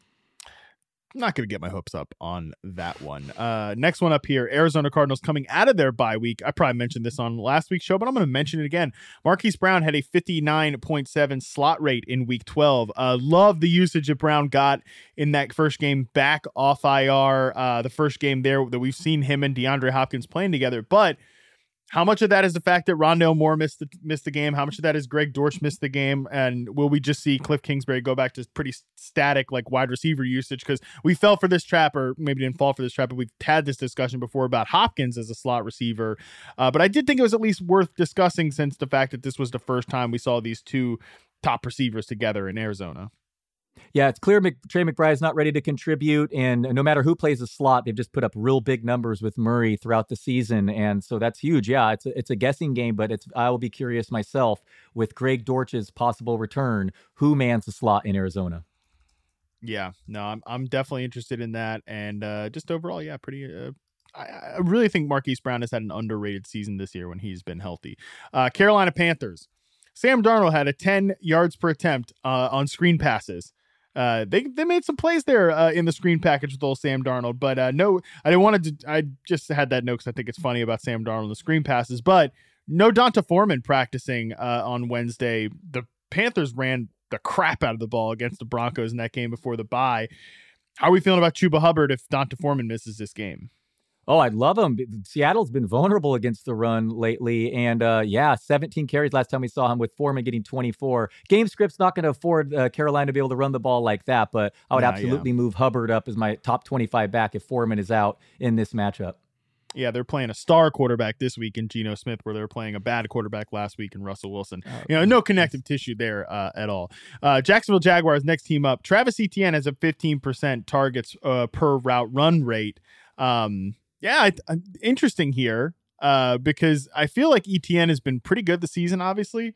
Not going to get my hopes up on that one. Uh, next one up here Arizona Cardinals coming out of their bye week. I probably mentioned this on last week's show, but I'm going to mention it again. Marquise Brown had a 59.7 slot rate in week 12. Uh, love the usage that Brown got in that first game back off IR, uh, the first game there that we've seen him and DeAndre Hopkins playing together. But how much of that is the fact that Rondale Moore missed the missed the game? How much of that is Greg Dortch missed the game? And will we just see Cliff Kingsbury go back to pretty static like wide receiver usage? Because we fell for this trap, or maybe didn't fall for this trap, but we've had this discussion before about Hopkins as a slot receiver. Uh, but I did think it was at least worth discussing since the fact that this was the first time we saw these two top receivers together in Arizona. Yeah, it's clear Mc, Trey McBride's not ready to contribute, and no matter who plays the slot, they've just put up real big numbers with Murray throughout the season, and so that's huge. Yeah, it's a, it's a guessing game, but it's I will be curious myself with Greg Dortch's possible return. Who mans the slot in Arizona? Yeah, no, I'm I'm definitely interested in that, and uh, just overall, yeah, pretty. Uh, I, I really think Marquise Brown has had an underrated season this year when he's been healthy. Uh, Carolina Panthers. Sam Darnold had a 10 yards per attempt uh, on screen passes. Uh, they they made some plays there uh, in the screen package with old Sam Darnold, but uh, no, I didn't want to. I just had that note because I think it's funny about Sam Darnold the screen passes, but no D'Onta Foreman practicing uh, on Wednesday. The Panthers ran the crap out of the ball against the Broncos in that game before the bye. How are we feeling about Chuba Hubbard if D'Onta Foreman misses this game? Oh, I love him. Seattle's been vulnerable against the run lately. And uh, yeah, 17 carries last time we saw him with Foreman getting 24. Game script's not going to afford uh, Carolina to be able to run the ball like that, but I would absolutely yeah. move Hubbard up as my top 25 back if Foreman is out in this matchup. Yeah, they're playing a star quarterback this week in Geno Smith, where they were playing a bad quarterback last week in Russell Wilson. Oh, you know, no connective tissue there uh, at all. Uh, Jacksonville Jaguars next team up. Travis Etienne has a 15% targets uh, per route run rate. Um, yeah, I, interesting here uh, because I feel like Etienne has been pretty good this season, obviously,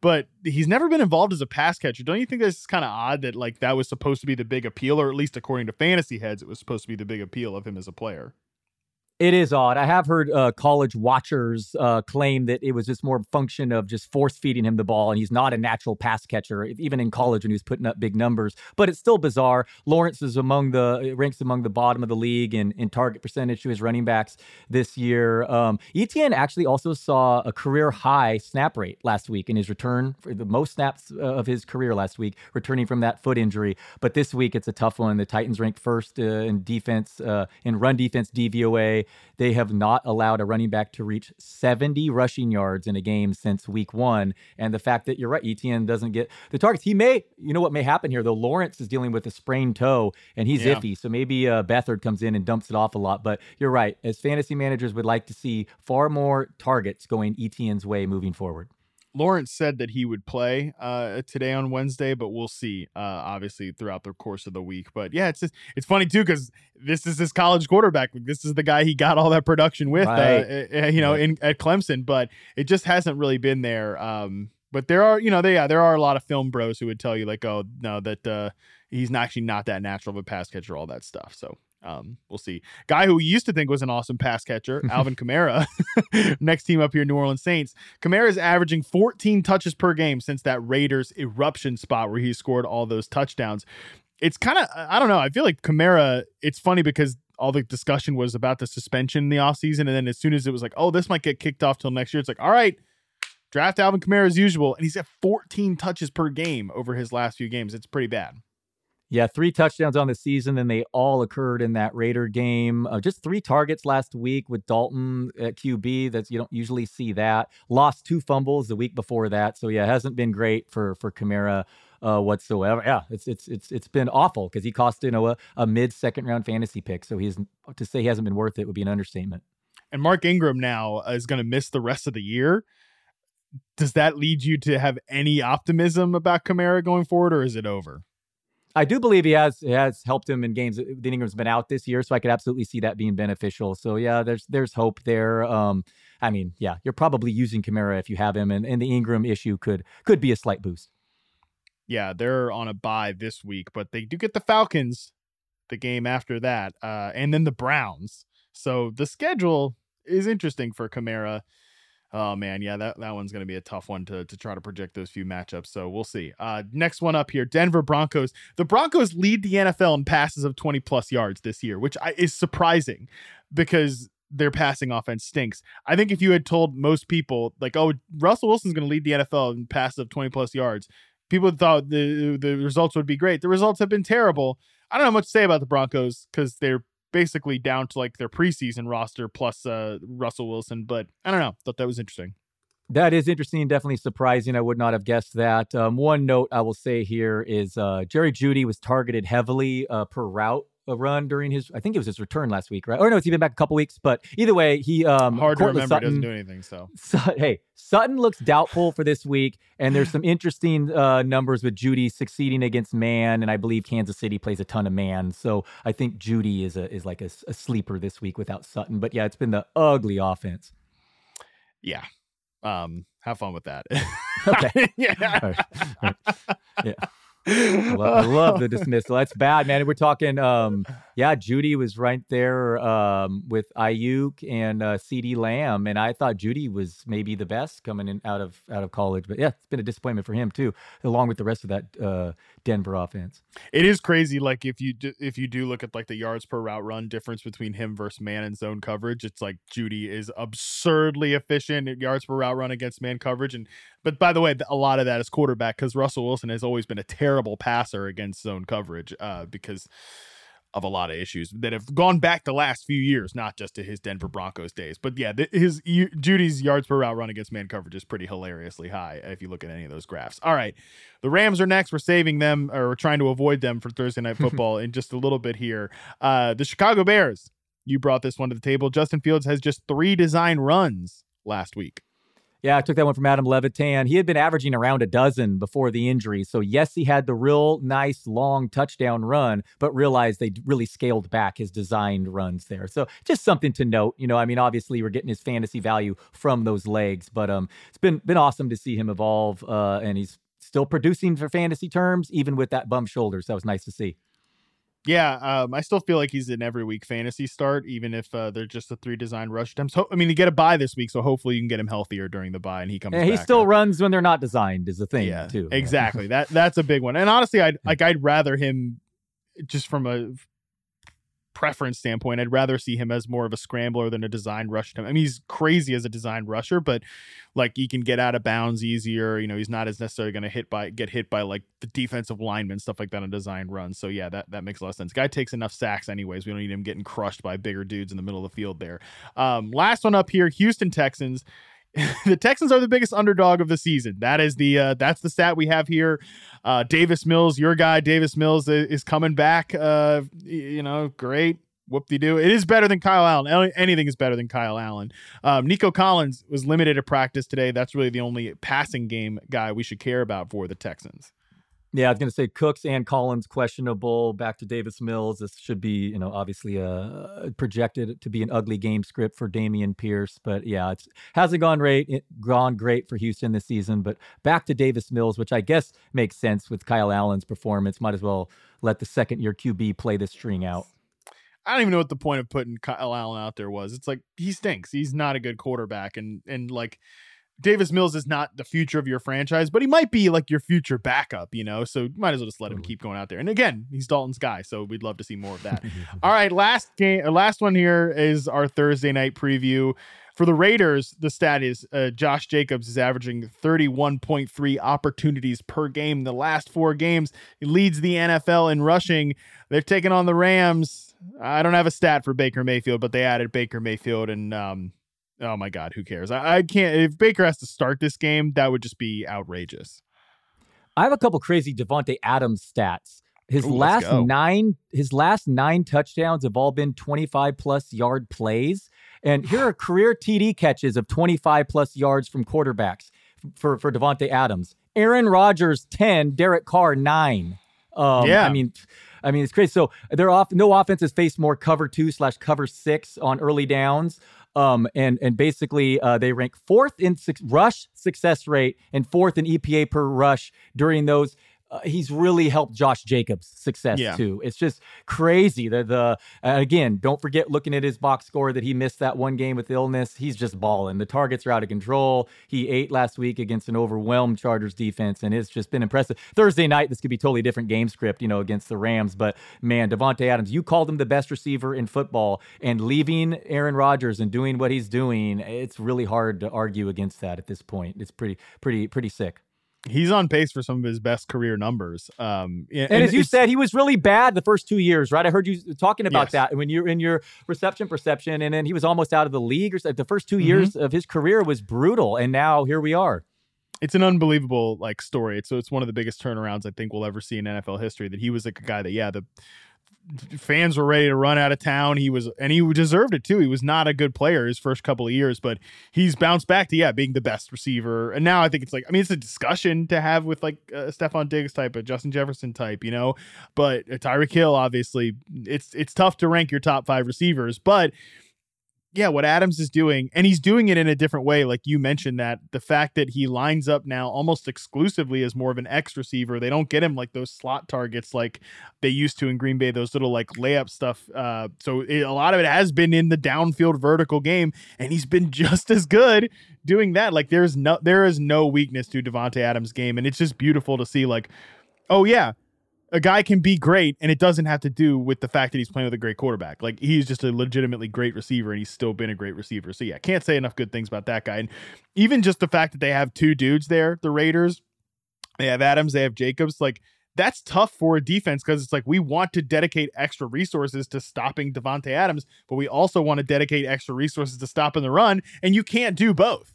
but he's never been involved as a pass catcher. Don't you think that's kind of odd that like that was supposed to be the big appeal, or at least according to fantasy heads, it was supposed to be the big appeal of him as a player? It is odd. I have heard uh, college watchers uh, claim that it was just more function of just force feeding him the ball, and he's not a natural pass catcher, even in college when he was putting up big numbers. But it's still bizarre. Lawrence is among the ranks among the bottom of the league in, in target percentage to his running backs this year. Um, Etienne actually also saw a career high snap rate last week in his return for the most snaps uh, of his career last week, returning from that foot injury. But this week it's a tough one. The Titans ranked first uh, in defense uh, in run defense DVOA. They have not allowed a running back to reach 70 rushing yards in a game since week one. And the fact that you're right, Etienne doesn't get the targets. He may, you know what may happen here, though. Lawrence is dealing with a sprained toe and he's yeah. iffy. So maybe uh, Beathard comes in and dumps it off a lot. But you're right. As fantasy managers would like to see far more targets going Etienne's way moving forward. Lawrence said that he would play uh, today on Wednesday, but we'll see. Uh, obviously, throughout the course of the week. But yeah, it's just, it's funny too because this is his college quarterback. This is the guy he got all that production with, uh, right. uh, you know, right. in at Clemson. But it just hasn't really been there. Um, but there are, you know, they, yeah, there are a lot of film bros who would tell you like, oh no, that uh, he's actually not that natural of a pass catcher, all that stuff. So um, we'll see. Guy who we used to think was an awesome pass catcher, Alvin Kamara. Next team up here, New Orleans Saints. Kamara is averaging 14 touches per game since that Raiders eruption spot where he scored all those touchdowns. It's kind of, I don't know. I feel like Kamara, it's funny because all the discussion was about the suspension in the offseason. And then as soon as it was like, oh, this might get kicked off till next year, it's like, all right, draft Alvin Kamara as usual. And he's at 14 touches per game over his last few games. It's pretty bad. Yeah, three touchdowns on the season, and they all occurred in that Raider game. Uh, just three targets last week with Dalton at QB. That's you don't usually see that. Lost two fumbles the week before that, so yeah, it hasn't been great for for Kamara uh, whatsoever. Yeah, it's it's it's it's been awful because he cost you know a, a mid second round fantasy pick. So he's to say he hasn't been worth it would be an understatement. And Mark Ingram now is going to miss the rest of the year. Does that lead you to have any optimism about Kamara going forward, or is it over? I do believe he has has helped him in games. The Ingram's been out this year, so I could absolutely see that being beneficial. So yeah, there's there's hope there. Um, I mean, yeah, you're probably using Kamara if you have him, and, and the Ingram issue could could be a slight boost. Yeah, they're on a bye this week, but they do get the Falcons the game after that, uh, and then the Browns. So the schedule is interesting for Kamara. Oh man, yeah, that, that one's gonna be a tough one to to try to project those few matchups. So we'll see. Uh next one up here, Denver Broncos. The Broncos lead the NFL in passes of 20 plus yards this year, which I, is surprising because their passing offense stinks. I think if you had told most people like, oh, Russell Wilson's gonna lead the NFL in passes of 20 plus yards, people thought the the results would be great. The results have been terrible. I don't know much to say about the Broncos because they're basically down to like their preseason roster plus uh, Russell Wilson. But I don't know. Thought that was interesting. That is interesting, definitely surprising. I would not have guessed that. Um, one note I will say here is uh, Jerry Jeudy was targeted heavily uh, per route a run during his I think it was his return last week, right? Or no, it's even back a couple weeks. But either way, he um hard to remember Sutton, doesn't do anything. So. so hey, Sutton looks doubtful for this week, and there's some interesting uh, numbers with Jeudy succeeding against man, and I believe Kansas City plays a ton of man. So I think Jeudy is a is like a, a sleeper this week without Sutton. But yeah, it's been the ugly offense. Yeah. Um, have fun with that. okay. yeah. All right. All right. Yeah. I, love, I love the dismissal. That's bad, man. We're talking, um, yeah, Jeudy was right there um, with Aiyuk and uh, CeeDee Lamb, and I thought Jeudy was maybe the best coming in out of out of college. But yeah, it's been a disappointment for him too, along with the rest of that uh, Denver offense. It is crazy. Like if you do, if you do look at like the yards per route run difference between him versus man and zone coverage, it's like Jeudy is absurdly efficient at yards per route run against man coverage, and but by the way, a lot of that is quarterback because Russell Wilson has always been a terrible passer against zone coverage uh, because of a lot of issues that have gone back the last few years, not just to his Denver Broncos days. But yeah, his Jeudy's yards per route run against man coverage is pretty hilariously high if you look at any of those graphs. All right, the Rams are next. We're saving them or we're trying to avoid them for Thursday night football in just a little bit here. Uh, the Chicago Bears. You brought this one to the table. Justin Fields has just three design runs last week. Yeah, I took that one from Adam Levitan. He had been averaging around a dozen before the injury. So, yes, he had the real nice long touchdown run, but realized they really scaled back his designed runs there. So, just something to note. You know, I mean, obviously, we're getting his fantasy value from those legs, but um, it's been been awesome to see him evolve, uh, and he's still producing for fantasy terms, even with that bum shoulder. So, that was nice to see. Yeah, um, I still feel like he's an every week fantasy start, even if uh, they're just a three design rush attempts. Ho- I mean, you get a bye this week, so hopefully you can get him healthier during the bye, and he comes. Yeah, he still runs when they're not designed, is the thing. Yeah, too. Exactly. that that's a big one. And honestly, I'd like I'd rather him just from a preference standpoint, I'd rather see him as more of a scrambler than a design rush. I mean, he's crazy as a design rusher, but like he can get out of bounds easier. You know, he's not as necessarily going to hit by get hit by like the defensive lineman stuff like that on design runs. So yeah, that that makes a lot of sense. Guy takes enough sacks anyways. We don't need him getting crushed by bigger dudes in the middle of the field there. Um, last one up here, Houston Texans. the Texans are the biggest underdog of the season. That is the uh, that's the stat we have here. Uh, Davis Mills, your guy, Davis Mills is coming back. Uh, you know, great. Whoop de doo. It is better than Kyle Allen. Anything is better than Kyle Allen. Um, Nico Collins was limited at practice today. That's really the only passing game guy we should care about for the Texans. Yeah, I was going to say Cooks and Collins questionable. Back to Davis Mills. This should be, you know, obviously uh, projected to be an ugly game script for Dameon Pierce. But yeah, it hasn't gone great. It, gone great for Houston this season. But back to Davis Mills, which I guess makes sense with Kyle Allen's performance. Might as well let the second year QB play this string out. I don't even know what the point of putting Kyle Allen out there was. It's like he stinks. He's not a good quarterback, and and like Davis Mills is not the future of your franchise, but he might be like your future backup, you know. So you might as well just let him keep going out there. And again, he's Dalton's guy, so we'd love to see more of that. All right, last game, uh, last one here is our Thursday night preview. For the Raiders, the stat is uh, Josh Jacobs is averaging 31.3 opportunities per game. The last four games, he leads the NFL in rushing. They've taken on the Rams. I don't have a stat for Baker Mayfield, but they added Baker Mayfield, and um, oh my God, who cares? I, I can't. If Baker has to start this game, that would just be outrageous. I have a couple crazy Davante Adams stats. His Ooh, last nine, his last nine touchdowns have all been 25 plus yard plays. And here are career TD catches of 25 plus yards from quarterbacks for, for Davante Adams. Aaron Rodgers, 10, Derek Carr, nine. Um, yeah. I mean, I mean, it's crazy. So they're off. No offenses face more cover two slash cover six on early downs. Um, and and basically uh, they rank fourth in su- rush success rate and fourth in EPA per rush during those uh, he's really helped Josh Jacobs' success yeah. too. It's just crazy. The the uh, again, don't forget looking at his box score that he missed that one game with illness. He's just balling. The targets are out of control. He ate last week against an overwhelmed Chargers defense, and it's just been impressive. Thursday night, this could be totally different game script, you know, against the Rams. But man, Davante Adams, you called him the best receiver in football, and leaving Aaron Rodgers and doing what he's doing, it's really hard to argue against that at this point. It's pretty pretty pretty sick he's on pace for some of his best career numbers. Um, and, and, as you said, he was really bad the first two years, right? I heard you talking about yes. that when you're in your reception perception, and then he was almost out of the league. Or the first 2 mm-hmm. years of his career was brutal, and now here we are. It's an unbelievable like story. It's so it's one of the biggest turnarounds I think we'll ever see in NFL history. That he was like a guy that yeah the fans were ready to run out of town. He was, and he deserved it too. He was not a good player his first couple of years, but he's bounced back to yeah being the best receiver. And now I think it's like, I mean, it's a discussion to have with like uh, a Stefon Diggs type, a Justin Jefferson type, you know. But uh, Tyreek Hill, obviously, it's it's tough to rank your top five receivers, but yeah, what Adams is doing, and he's doing it in a different way. Like you mentioned, that the fact that he lines up now almost exclusively as more of an X receiver, they don't get him like those slot targets like they used to in Green Bay, those little like layup stuff. Uh, so it, a lot of it has been in the downfield vertical game, and he's been just as good doing that. Like there's no there is no weakness to Davante Adams' game, and it's just beautiful to see. Like, oh yeah, a guy can be great and it doesn't have to do with the fact that he's playing with a great quarterback. Like he's just a legitimately great receiver and he's still been a great receiver. So yeah, can't say enough good things about that guy. And even just the fact that they have two dudes there, the Raiders, they have Adams, they have Jacobs, like that's tough for a defense because it's like we want to dedicate extra resources to stopping Davante Adams, but we also want to dedicate extra resources to stopping the run, and you can't do both.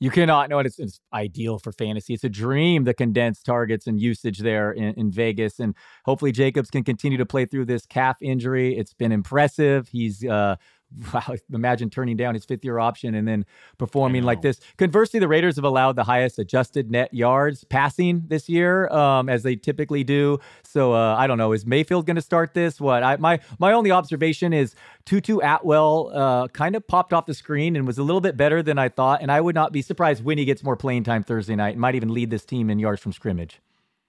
You cannot know it. It's, it's, ideal for fantasy. It's a dream, the condensed targets and usage there in, in, Vegas. And hopefully Jacobs can continue to play through this calf injury. It's been impressive. He's uh, wow, imagine turning down his fifth year option and then performing like this. Conversely, the Raiders have allowed the highest adjusted net yards passing this year, um, as they typically do. So uh, I don't know. Is Mayfield going to start this? What I, my my only observation is Tutu Atwell uh, kind of popped off the screen and was a little bit better than I thought, and I would not be surprised when he gets more playing time Thursday night. Might even lead this team in yards from scrimmage.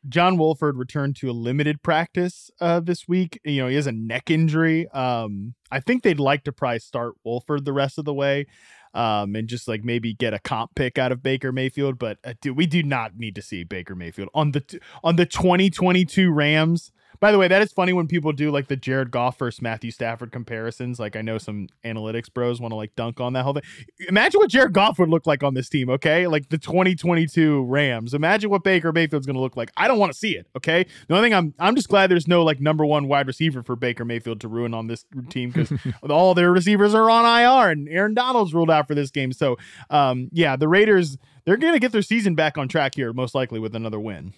John Wolford returned to a limited practice uh, this week. You know, he has a neck injury. Um, I think they'd like to probably start Wolford the rest of the way um, and just like maybe get a comp pick out of Baker Mayfield. But uh, dude, we do not need to see Baker Mayfield on the on the 2022 Rams. By the way, that is funny when people do like the Jared Goff versus Matthew Stafford comparisons. Like I know some analytics bros want to like dunk on that whole thing. Imagine what Jared Goff would look like on this team, okay? Like the 2022 Rams. Imagine what Baker Mayfield's going to look like. I don't want to see it, okay? The only thing I'm I'm just glad there's no like number 1 wide receiver for Baker Mayfield to ruin on this team cuz all their receivers are on IR and Aaron Donald's ruled out for this game. So, um yeah, the Raiders they're going to get their season back on track here most likely with another win.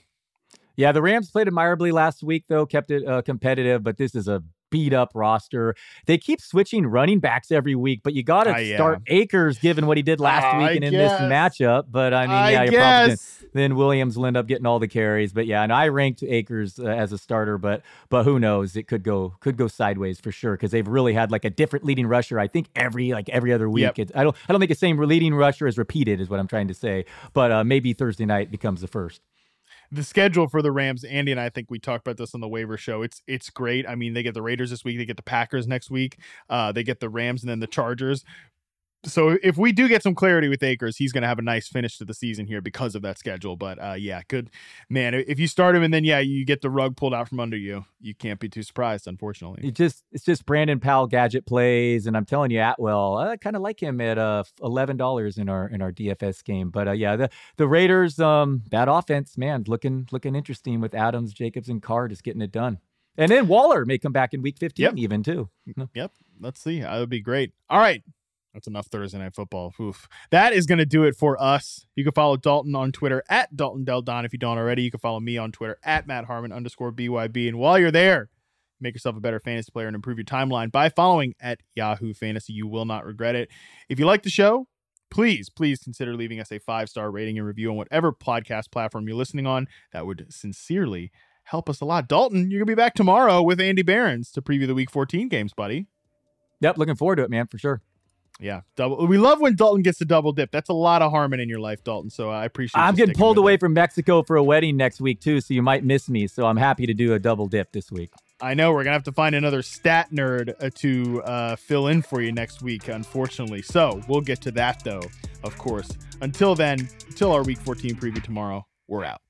Yeah, the Rams played admirably last week, though, kept it uh, competitive, but this is a beat up roster. They keep switching running backs every week, but you got to uh, start yeah. Akers given what he did last uh, week and in this matchup. But I mean, I yeah, you're probably then Williams will end up getting all the carries. But yeah, and I ranked Akers uh, as a starter, but but who knows? It could go could go sideways for sure because they've really had like a different leading rusher. I think every like every other week. Yep. I don't I don't think the same leading rusher is repeated is what I'm trying to say. But uh, maybe Thursday night becomes the first the schedule for the Rams, Andy and I think we talked about this on the waiver show. It's it's great. I mean, they get the Raiders this week, they get the Packers next week, uh, they get the Rams and then the Chargers. So if we do get some clarity with Akers, he's going to have a nice finish to the season here because of that schedule. But uh, yeah, good man. If you start him and then yeah, you get the rug pulled out from under you, you can't be too surprised. Unfortunately, it just it's just Brandon Powell gadget plays, and I'm telling you, Atwell, I kind of like him at uh eleven dollars in our in our DFS game. But uh, yeah, the the Raiders, um, that offense, man, looking looking interesting with Adams, Jacobs, and Carr just getting it done. And then Waller may come back in week 15 yep. even too. Yep. Let's see. That would be great. All right. That's enough Thursday night football. Oof. That is going to do it for us. You can follow Dalton on Twitter at Dalton Del Don if you don't already. You can follow me on Twitter at Matt Harmon underscore BYB. And while you're there, make yourself a better fantasy player and improve your timeline by following at Yahoo Fantasy. You will not regret it. If you like the show, please, please consider leaving us a five star rating and review on whatever podcast platform you're listening on. That would sincerely help us a lot. Dalton, you're going to be back tomorrow with Andy Behrens to preview the week 14 games, buddy. Yep, looking forward to it, man, for sure. Yeah, double. We love when Dalton gets a double dip. That's a lot of Harmon in your life, Dalton. So I appreciate. It. I'm getting pulled away it. from Mexico for a wedding next week too, so you might miss me. So I'm happy to do a double dip this week. I know we're gonna have to find another stat nerd uh, to uh, fill in for you next week, unfortunately. So we'll get to that though, of course. Until then, until our Week 14 preview tomorrow, we're out.